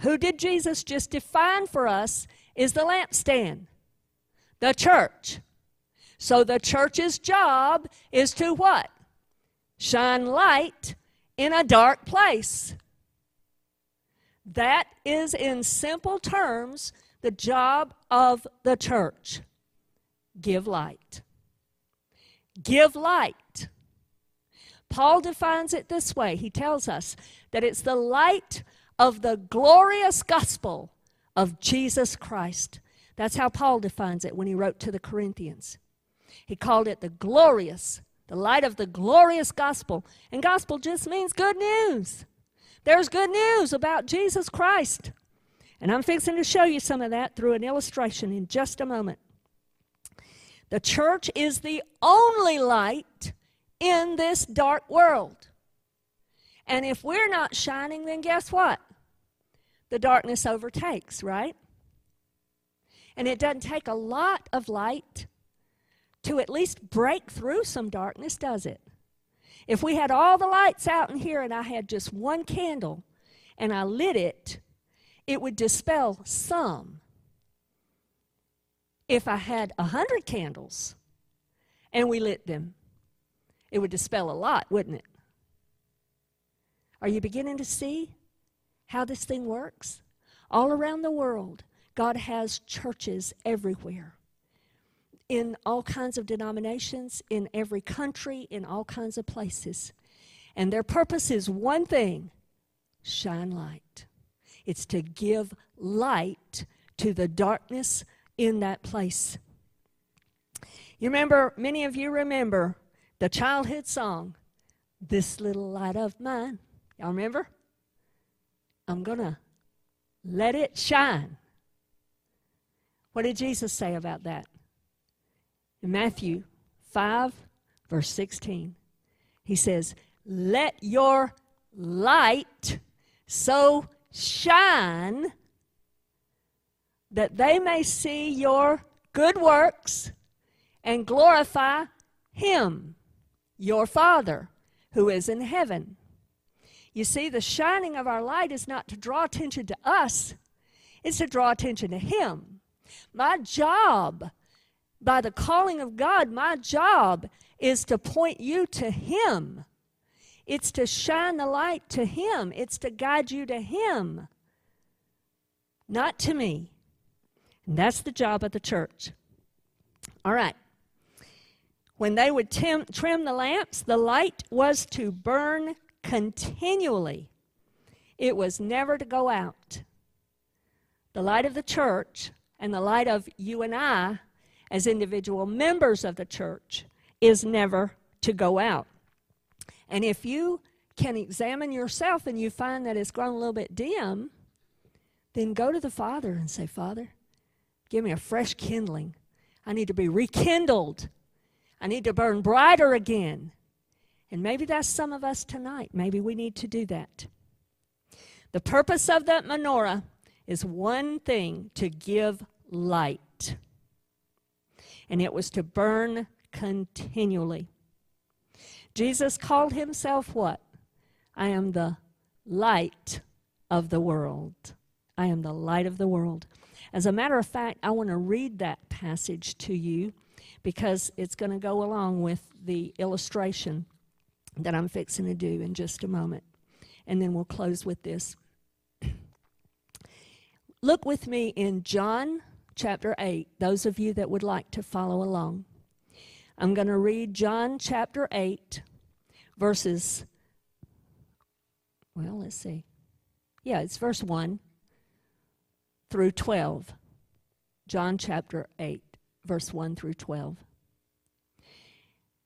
Who did Jesus just define for us is the lampstand, the church. So the church's job is to what? shine light in a dark place. That is, in simple terms, the job of the church. Give light. Give light. Paul defines it this way. He tells us that it's the light of the glorious gospel of Jesus Christ. That's how Paul defines it when he wrote to the Corinthians. He called it the glorious the light of the glorious gospel. And gospel just means good news. There's good news about Jesus Christ. And I'm fixing to show you some of that through an illustration in just a moment. The church is the only light in this dark world. And if we're not shining, then guess what? The darkness overtakes, right? And it doesn't take a lot of light to at least break through some darkness, does it? If we had all the lights out in here and I had just one candle and I lit it, it would dispel some. If I had a hundred candles and we lit them, it would dispel a lot, wouldn't it? Are you beginning to see how this thing works? All around the world, God has churches everywhere in all kinds of denominations, in every country, in all kinds of places. And their purpose is one thing shine light. It's to give light to the darkness in that place. You remember, many of you remember the childhood song, This Little Light of Mine. Y'all remember? I'm going to let it shine. What did Jesus say about that? In Matthew 5, verse 16, he says, Let your light so shine that they may see your good works and glorify Him, your Father, who is in heaven. You see, the shining of our light is not to draw attention to us, it's to draw attention to Him. My job, by the calling of God, my job is to point you to Him. It's to shine the light to Him. It's to guide you to Him, not to me. And that's the job of the church. All right. When they would tim- trim the lamps, the light was to burn continually, it was never to go out. The light of the church and the light of you and I, as individual members of the church, is never to go out. And if you can examine yourself and you find that it's grown a little bit dim, then go to the Father and say, Father, give me a fresh kindling. I need to be rekindled. I need to burn brighter again. And maybe that's some of us tonight. Maybe we need to do that. The purpose of that menorah is one thing to give light, and it was to burn continually. Jesus called himself what? I am the light of the world. I am the light of the world. As a matter of fact, I want to read that passage to you because it's going to go along with the illustration that I'm fixing to do in just a moment. And then we'll close with this. Look with me in John chapter 8, those of you that would like to follow along. I'm going to read John chapter 8, verses, well, let's see. Yeah, it's verse 1 through 12. John chapter 8, verse 1 through 12.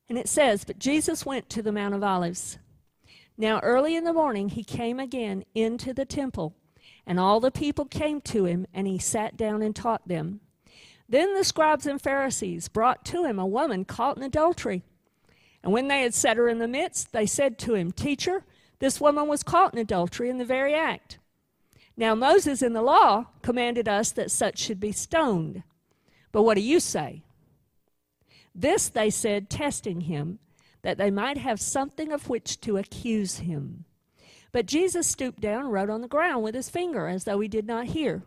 And it says, But Jesus went to the Mount of Olives. Now early in the morning he came again into the temple, and all the people came to him, and he sat down and taught them. Then the scribes and Pharisees brought to him a woman caught in adultery. And when they had set her in the midst, they said to him, Teacher, this woman was caught in adultery in the very act. Now Moses in the law commanded us that such should be stoned. But what do you say? This they said, testing him, that they might have something of which to accuse him. But Jesus stooped down and wrote on the ground with his finger, as though he did not hear.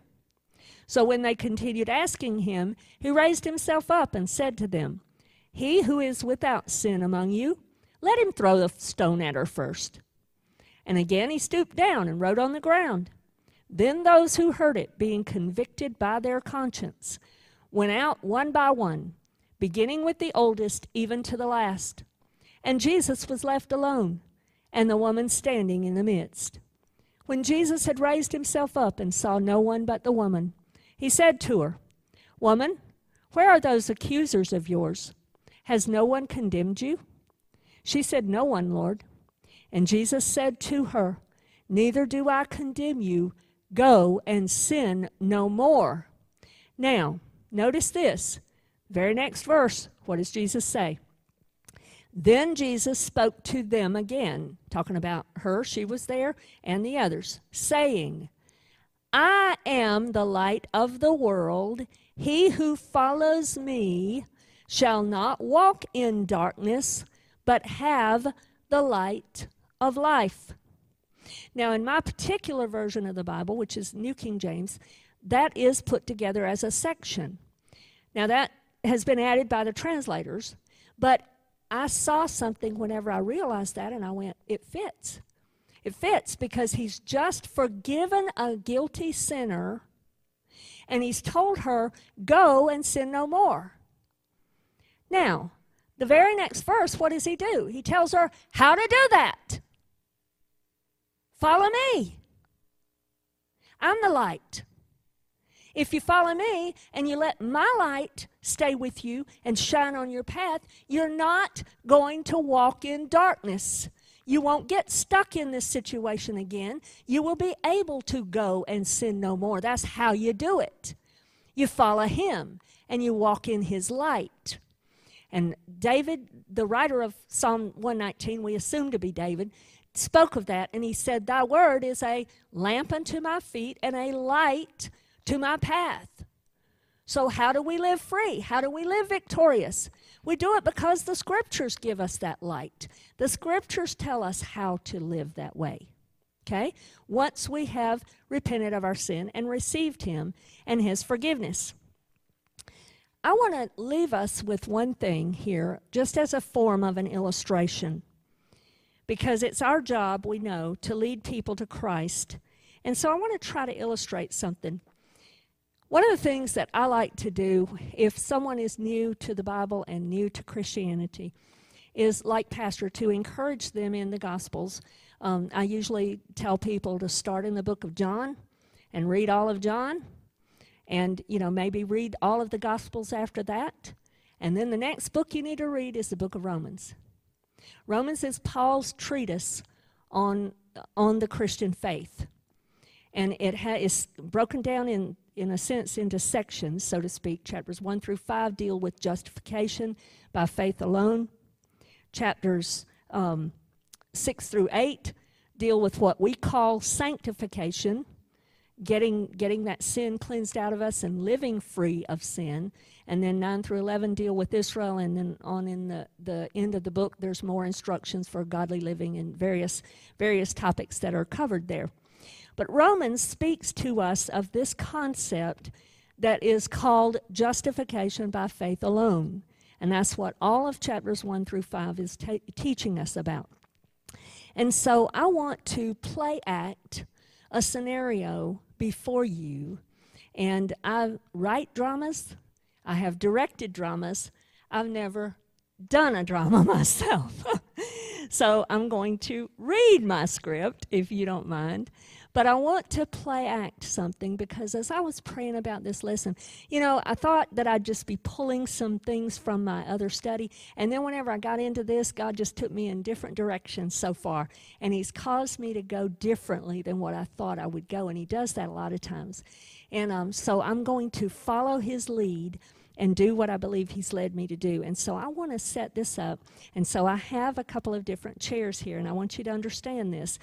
So when they continued asking him, he raised himself up and said to them, He who is without sin among you, let him throw the stone at her first. And again he stooped down and wrote on the ground. Then those who heard it, being convicted by their conscience, went out one by one beginning with the oldest even to the last. And Jesus was left alone, and the woman standing in the midst. When Jesus had raised himself up and saw no one but the woman, he said to her, Woman, where are those accusers of yours? Has no one condemned you? She said, No one, Lord. And Jesus said to her, neither do I condemn you. Go and sin no more. Now, notice this. Very next verse. What does Jesus say? Then Jesus spoke to them again, talking about her, she was there, and the others, saying, I am the light of the world. He who follows me shall not walk in darkness, but have the light of life. Now, in my particular version of the Bible, which is New King James, that is put together as a section. Now, that has been added by the translators, but I saw something whenever I realized that, and I went, it fits. It fits because he's just forgiven a guilty sinner, and he's told her, go and sin no more. Now, the very next verse, what does he do? He tells her how to do that. Follow me. I'm the light. If you follow me and you let my light stay with you and shine on your path, you're not going to walk in darkness. You won't get stuck in this situation again. You will be able to go and sin no more. That's how you do it. You follow him and you walk in his light. And David, the writer of Psalm 119, we assume to be David, spoke of that and he said, Thy word is a lamp unto my feet and a light to my path. So, how do we live free? How do we live victorious? We do it because the scriptures give us that light. The scriptures tell us how to live that way. Okay? Once we have repented of our sin and received Him and His forgiveness. I want to leave us with one thing here, just as a form of an illustration, because it's our job, we know, to lead people to Christ. And so I want to try to illustrate something. One of the things that I like to do if someone is new to the Bible and new to Christianity is, like Pastor, to encourage them in the Gospels. Um, I usually tell people to start in the book of John and read all of John, and you know maybe read all of the Gospels after that. And then the next book you need to read is the book of Romans. Romans is Paul's treatise on on the Christian faith, and it ha- is broken down in in a sense, into sections, so to speak. Chapters 1 through 5 deal with justification by faith alone. Chapters um, 6 through 8 deal with what we call sanctification, getting, getting that sin cleansed out of us and living free of sin. And then 9 through 11 deal with Israel, and then on in the, the end of the book, there's more instructions for godly living and various, various topics that are covered there. But Romans speaks to us of this concept that is called justification by faith alone. And that's what all of chapters 1 through 5 is teaching us about. And so I want to play act a scenario before you. And I write dramas, I have directed dramas, I've never done a drama myself. so I'm going to read my script, if you don't mind. But I want to play act something because as I was praying about this lesson, you know, I thought that I'd just be pulling some things from my other study. And then whenever I got into this, God just took me in different directions so far. And He's caused me to go differently than what I thought I would go. And He does that a lot of times. And um, so I'm going to follow His lead and do what I believe He's led me to do. And so I want to set this up. And so I have a couple of different chairs here, and I want you to understand this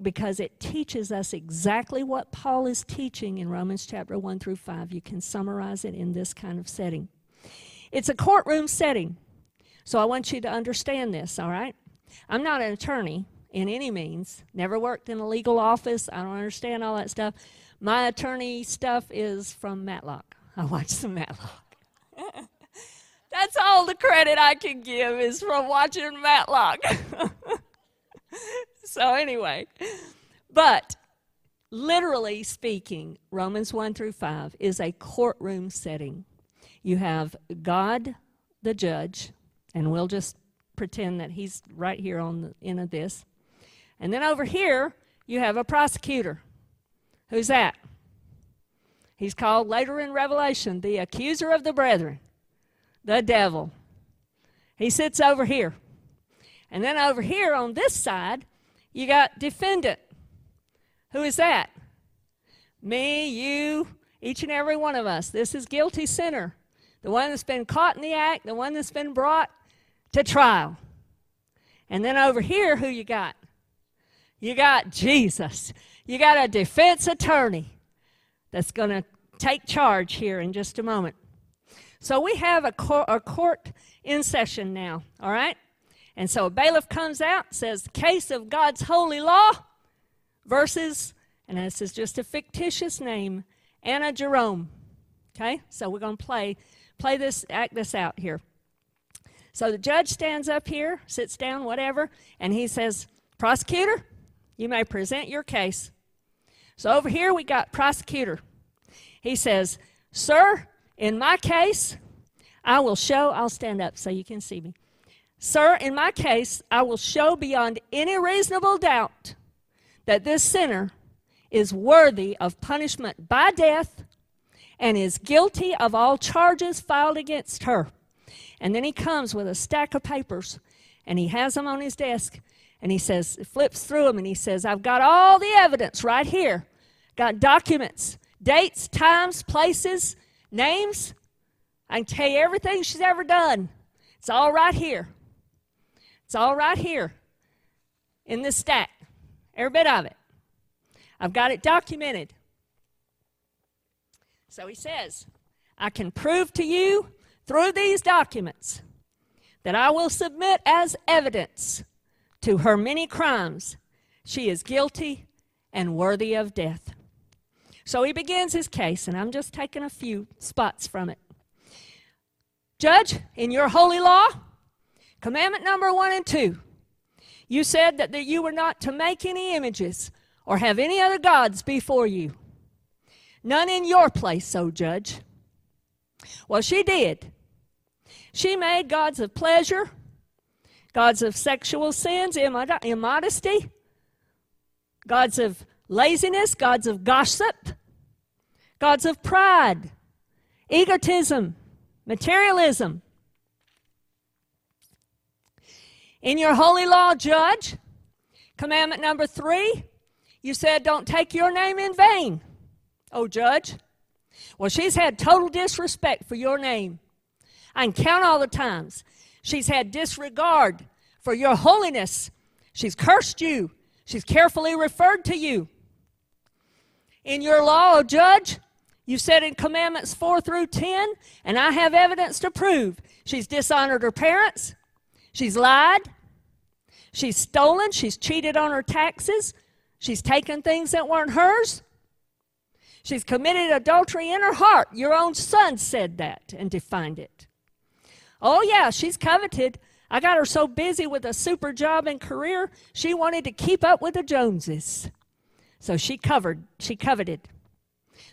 because it teaches us exactly what Paul is teaching in Romans chapter 1 through 5. You can summarize it in this kind of setting. It's a courtroom setting, so I want you to understand this, all right? I'm not an attorney in any means, never worked in a legal office, I don't understand all that stuff. My attorney stuff is from Matlock. I watch some Matlock. That's all the credit I can give is from watching Matlock. so, anyway, but literally speaking, Romans 1 through 5 is a courtroom setting. You have God, the judge, and we'll just pretend that he's right here on the end of this. And then over here, you have a prosecutor. Who's that? He's called later in Revelation the accuser of the brethren, the devil. He sits over here. And then over here on this side, you got defendant. Who is that? Me, you, each and every one of us. This is guilty sinner. The one that's been caught in the act, the one that's been brought to trial. And then over here, who you got? You got Jesus. You got a defense attorney that's going to take charge here in just a moment. So we have a, court, a court in session now, all right? And so a bailiff comes out, says, Case of God's holy law versus, and this is just a fictitious name, Anna Jerome. Okay? So we're going to play play this act this out here. So the judge stands up here, sits down, whatever, and he says, Prosecutor, you may present your case. So over here we got prosecutor. He says, Sir, in my case, I will show, I'll stand up so you can see me. Sir, in my case, I will show beyond any reasonable doubt that this sinner is worthy of punishment by death and is guilty of all charges filed against her. And then he comes with a stack of papers and he has them on his desk and he says, flips through them and he says, I've got all the evidence right here. Got documents, dates, times, places, names. I can tell you everything she's ever done. It's all right here. It's all right here in this stack, every bit of it. I've got it documented. So he says, I can prove to you through these documents that I will submit as evidence to her many crimes. She is guilty and worthy of death. So he begins his case, and I'm just taking a few spots from it. Judge, in your holy law, commandment number one and two, you said that, that you were not to make any images or have any other gods before you. None in your place, O judge. Well, she did. She made gods of pleasure, gods of sexual sins, immodesty, gods of laziness, gods of gossip, gods of pride, egotism, materialism. In your holy law, judge, commandment number three, you said, Don't take your name in vain. Oh, Judge? Well, she's had total disrespect for your name. I can count all the times. She's had disregard for your holiness. She's cursed you. She's carefully referred to you. In your law, Judge, you said in Commandments 4 through 10, and I have evidence to prove she's dishonored her parents, she's lied, she's stolen, she's cheated on her taxes, she's taken things that weren't hers, She's committed adultery in her heart. Your own son said that and defined it. Oh, yeah, she's coveted. I got her so busy with a super job and career, she wanted to keep up with the Joneses. So she covered, she coveted.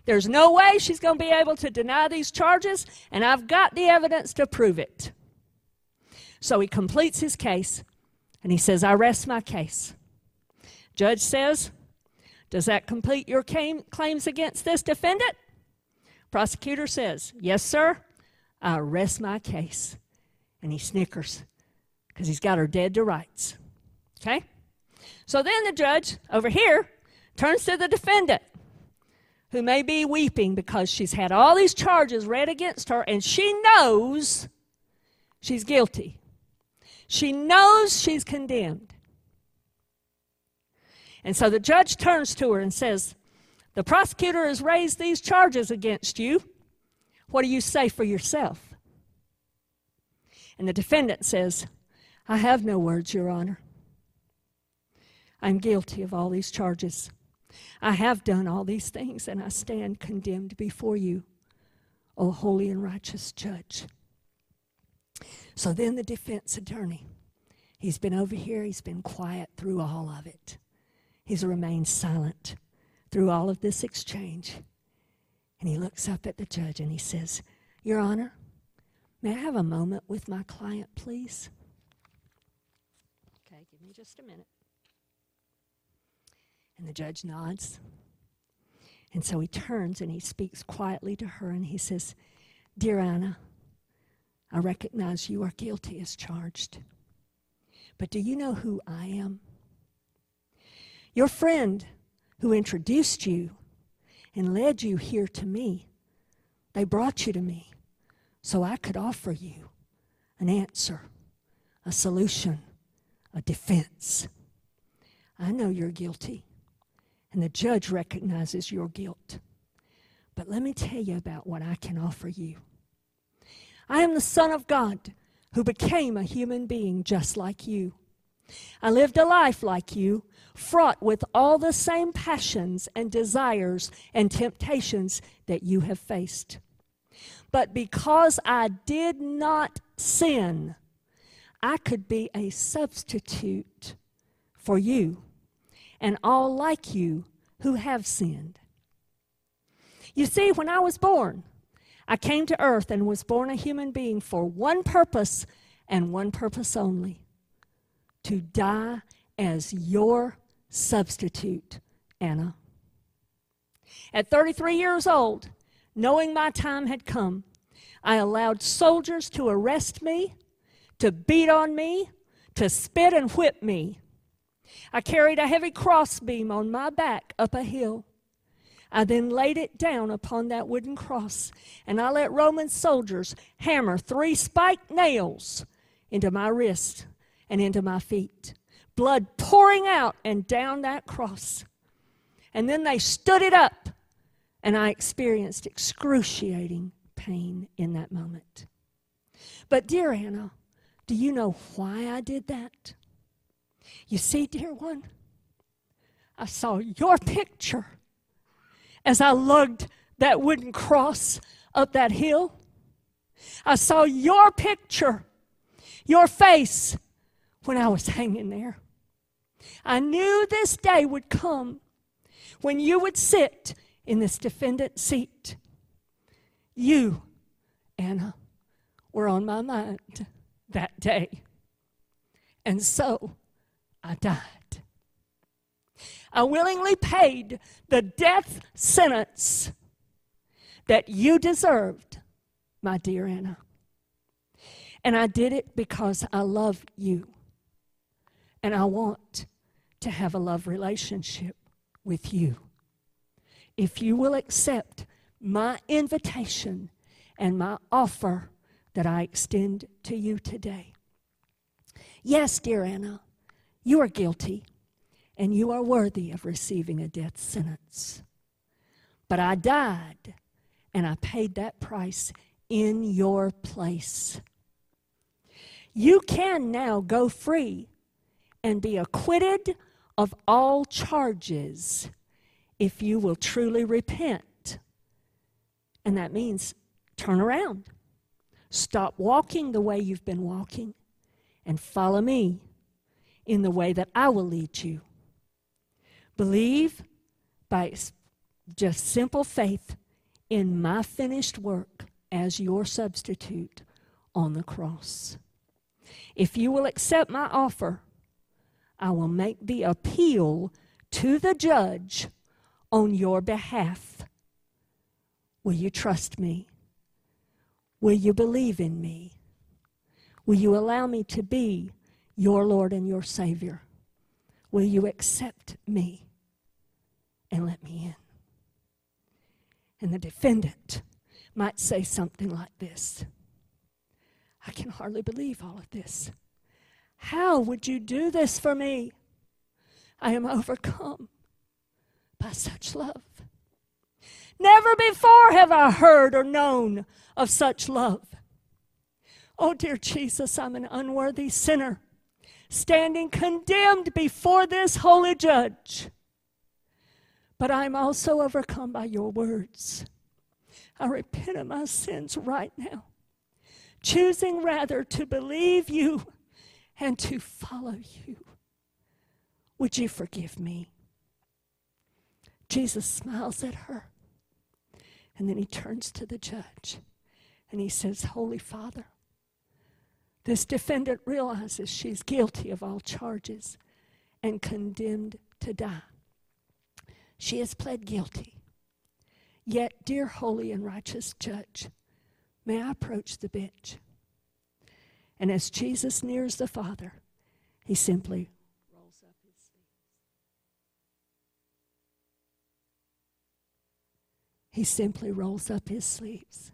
There's no way she's going to be able to deny these charges, and I've got the evidence to prove it. So he completes his case, and he says, I rest my case. Judge says, does that complete your claims against this defendant? Prosecutor says, Yes, sir. I rest my case. And he snickers because he's got her dead to rights. Okay? So then the judge over here turns to the defendant who may be weeping because she's had all these charges read against her and she knows she's guilty. She knows she's condemned. And so the judge turns to her and says, The prosecutor has raised these charges against you. What do you say for yourself? And the defendant says, I have no words, Your Honor. I'm guilty of all these charges. I have done all these things, and I stand condemned before you, O holy and righteous judge. So then the defense attorney, he's been over here, he's been quiet through all of it. He's remained silent through all of this exchange. And he looks up at the judge and he says, Your Honor, may I have a moment with my client, please? Okay, give me just a minute. And the judge nods. And so he turns and he speaks quietly to her and he says, Dear Anna, I recognize you are guilty as charged. But do you know who I am? Your friend who introduced you and led you here to me. They brought you to me so I could offer you an answer, a solution, a defense. I know you're guilty, and the judge recognizes your guilt. But let me tell you about what I can offer you. I am the Son of God who became a human being just like you. I lived a life like you, fraught with all the same passions and desires and temptations that you have faced. But because I did not sin, I could be a substitute for you and all like you who have sinned. You see, when I was born, I came to earth and was born a human being for one purpose and one purpose only to die as your substitute, Anna. At 33 years old, knowing my time had come, I allowed soldiers to arrest me, to beat on me, to spit and whip me. I carried a heavy crossbeam on my back up a hill. I then laid it down upon that wooden cross, and I let Roman soldiers hammer three spiked nails into my wrist and into my feet. Blood pouring out and down that cross. And then they stood it up, and I experienced excruciating pain in that moment. But, dear Anna, do you know why I did that? You see, dear one, I saw your picture as I lugged that wooden cross up that hill. I saw your picture, your face, when I was hanging there. I knew this day would come when you would sit in this defendant seat. You, Anna, were on my mind that day. And so I died. I willingly paid the death sentence that you deserved, my dear Anna. And I did it because I love you. And I want to have a love relationship with you. If you will accept my invitation and my offer that I extend to you today. Yes, dear Anna, you are guilty and you are worthy of receiving a death sentence. But I died and I paid that price in your place. You can now go free and be acquitted of all charges if you will truly repent. And that means turn around, stop walking the way you've been walking, and follow me in the way that I will lead you. Believe by just simple faith in my finished work as your substitute on the cross. If you will accept my offer, I will make the appeal to the judge on your behalf. Will you trust me? Will you believe in me? Will you allow me to be your Lord and your Savior? Will you accept me and let me in? And the defendant might say something like this I can hardly believe all of this. How would you do this for me? I am overcome by such love. Never before have I heard or known of such love. Oh, dear Jesus, I'm an unworthy sinner, standing condemned before this holy judge. But I'm also overcome by your words. I repent of my sins right now, choosing rather to believe you and to follow you. Would you forgive me? Jesus smiles at her. And then he turns to the judge and he says, Holy Father, this defendant realizes she's guilty of all charges and condemned to die. She has pled guilty. Yet, dear holy and righteous judge, may I approach the bench? And as Jesus nears the Father, he simply rolls up his sleeves. he simply rolls up his sleeves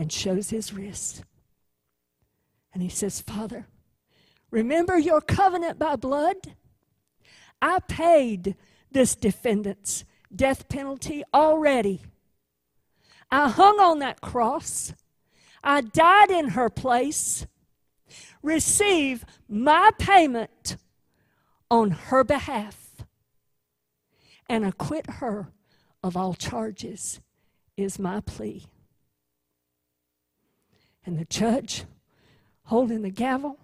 and shows his wrist. And he says, Father, remember your covenant by blood? I paid this defendant's death penalty already. I hung on that cross. I died in her place. Receive my payment on her behalf and acquit her of all charges is my plea. And the judge, holding the gavel,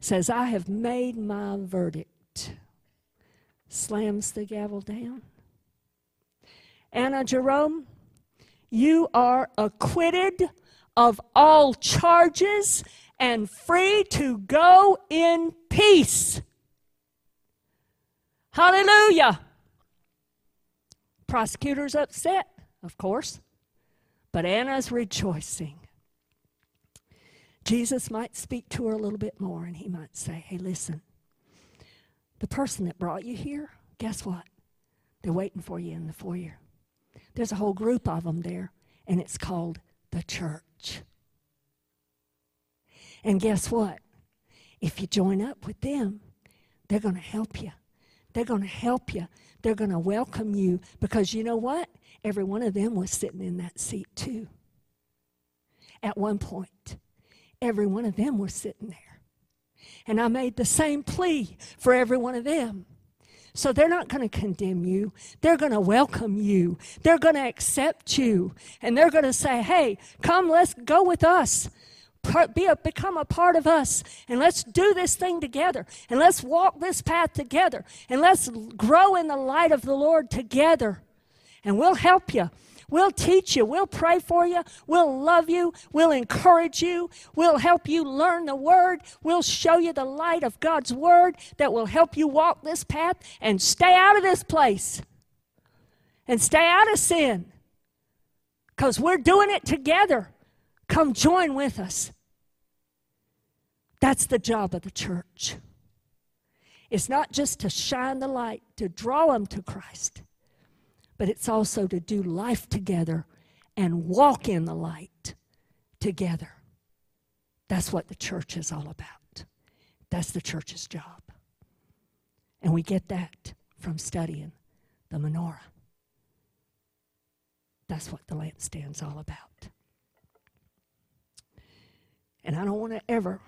says, I have made my verdict. Slams the gavel down. Anna Jerome, you are acquitted of all charges and free to go in peace. Hallelujah. Prosecutor's upset, of course, but Anna's rejoicing. Jesus might speak to her a little bit more and he might say, Hey, listen, the person that brought you here, guess what? They're waiting for you in the foyer. There's a whole group of them there, and it's called the church. And guess what? If you join up with them, they're going to help you. They're going to help you. They're going to welcome you because you know what? Every one of them was sitting in that seat too. At one point, every one of them was sitting there. And I made the same plea for every one of them. So they're not going to condemn you. They're going to welcome you. They're going to accept you. And they're going to say, hey, come, let's go with us. Be a, become a part of us. And let's do this thing together. And let's walk this path together. And let's grow in the light of the Lord together. And we'll help you. We'll teach you. We'll pray for you. We'll love you. We'll encourage you. We'll help you learn the Word. We'll show you the light of God's Word that will help you walk this path and stay out of this place and stay out of sin because we're doing it together. Come join with us. That's the job of the church. It's not just to shine the light, to draw them to Christ but it's also to do life together and walk in the light together. That's what the church is all about. That's the church's job. And we get that from studying the menorah. That's what the lampstand's all about. And I don't want to ever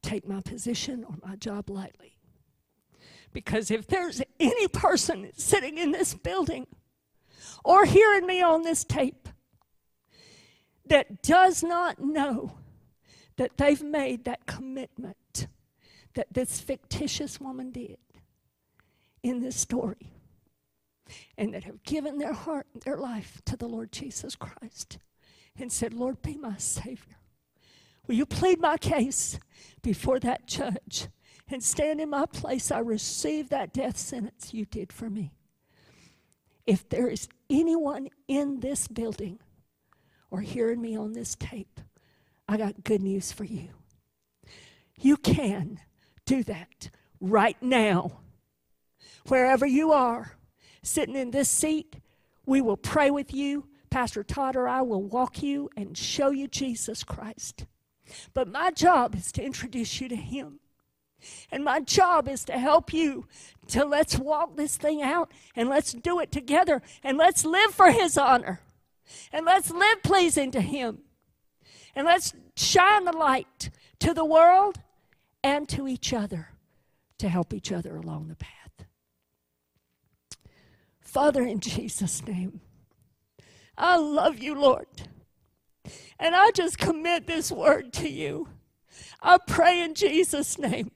take my position or my job lightly. Because if there's any person sitting in this building or hearing me on this tape that does not know that they've made that commitment that this fictitious woman did in this story and that have given their heart and their life to the Lord Jesus Christ and said, Lord, be my Savior. Will you plead my case before that judge and stand in my place? I receive that death sentence you did for me. If there is anyone in this building or hearing me on this tape, I got good news for you. You can do that right now. Wherever you are, sitting in this seat, we will pray with you. Pastor Todd or I will walk you and show you Jesus Christ. But my job is to introduce you to Him. And my job is to help you to let's walk this thing out and let's do it together and let's live for His honor and let's live pleasing to Him and let's shine the light to the world and to each other to help each other along the path. Father, in Jesus' name, I love you, Lord. And I just commit this word to you. I pray in Jesus' name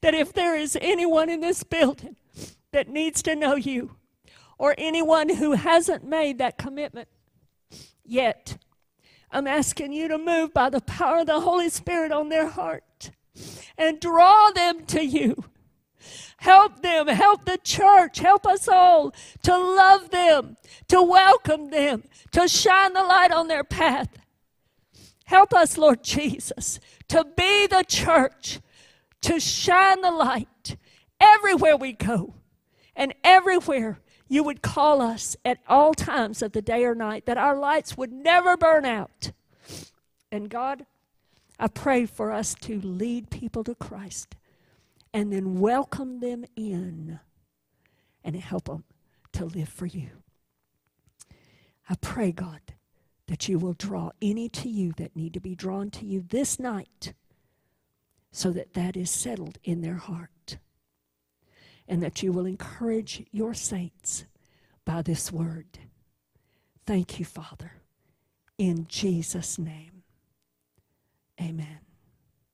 that if there is anyone in this building that needs to know you, or anyone who hasn't made that commitment yet, I'm asking you to move by the power of the Holy Spirit on their heart and draw them to you. Help them, help the church, help us all to love them, to welcome them, to shine the light on their path. Help us, Lord Jesus, to be the church to shine the light everywhere we go and everywhere you would call us at all times of the day or night, that our lights would never burn out. And God, I pray for us to lead people to Christ and then welcome them in and help them to live for you. I pray, God, that you will draw any to you that need to be drawn to you this night so that that is settled in their heart and that you will encourage your saints by this word. Thank you, Father. In Jesus' name, amen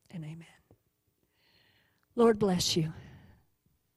and amen. Lord bless you.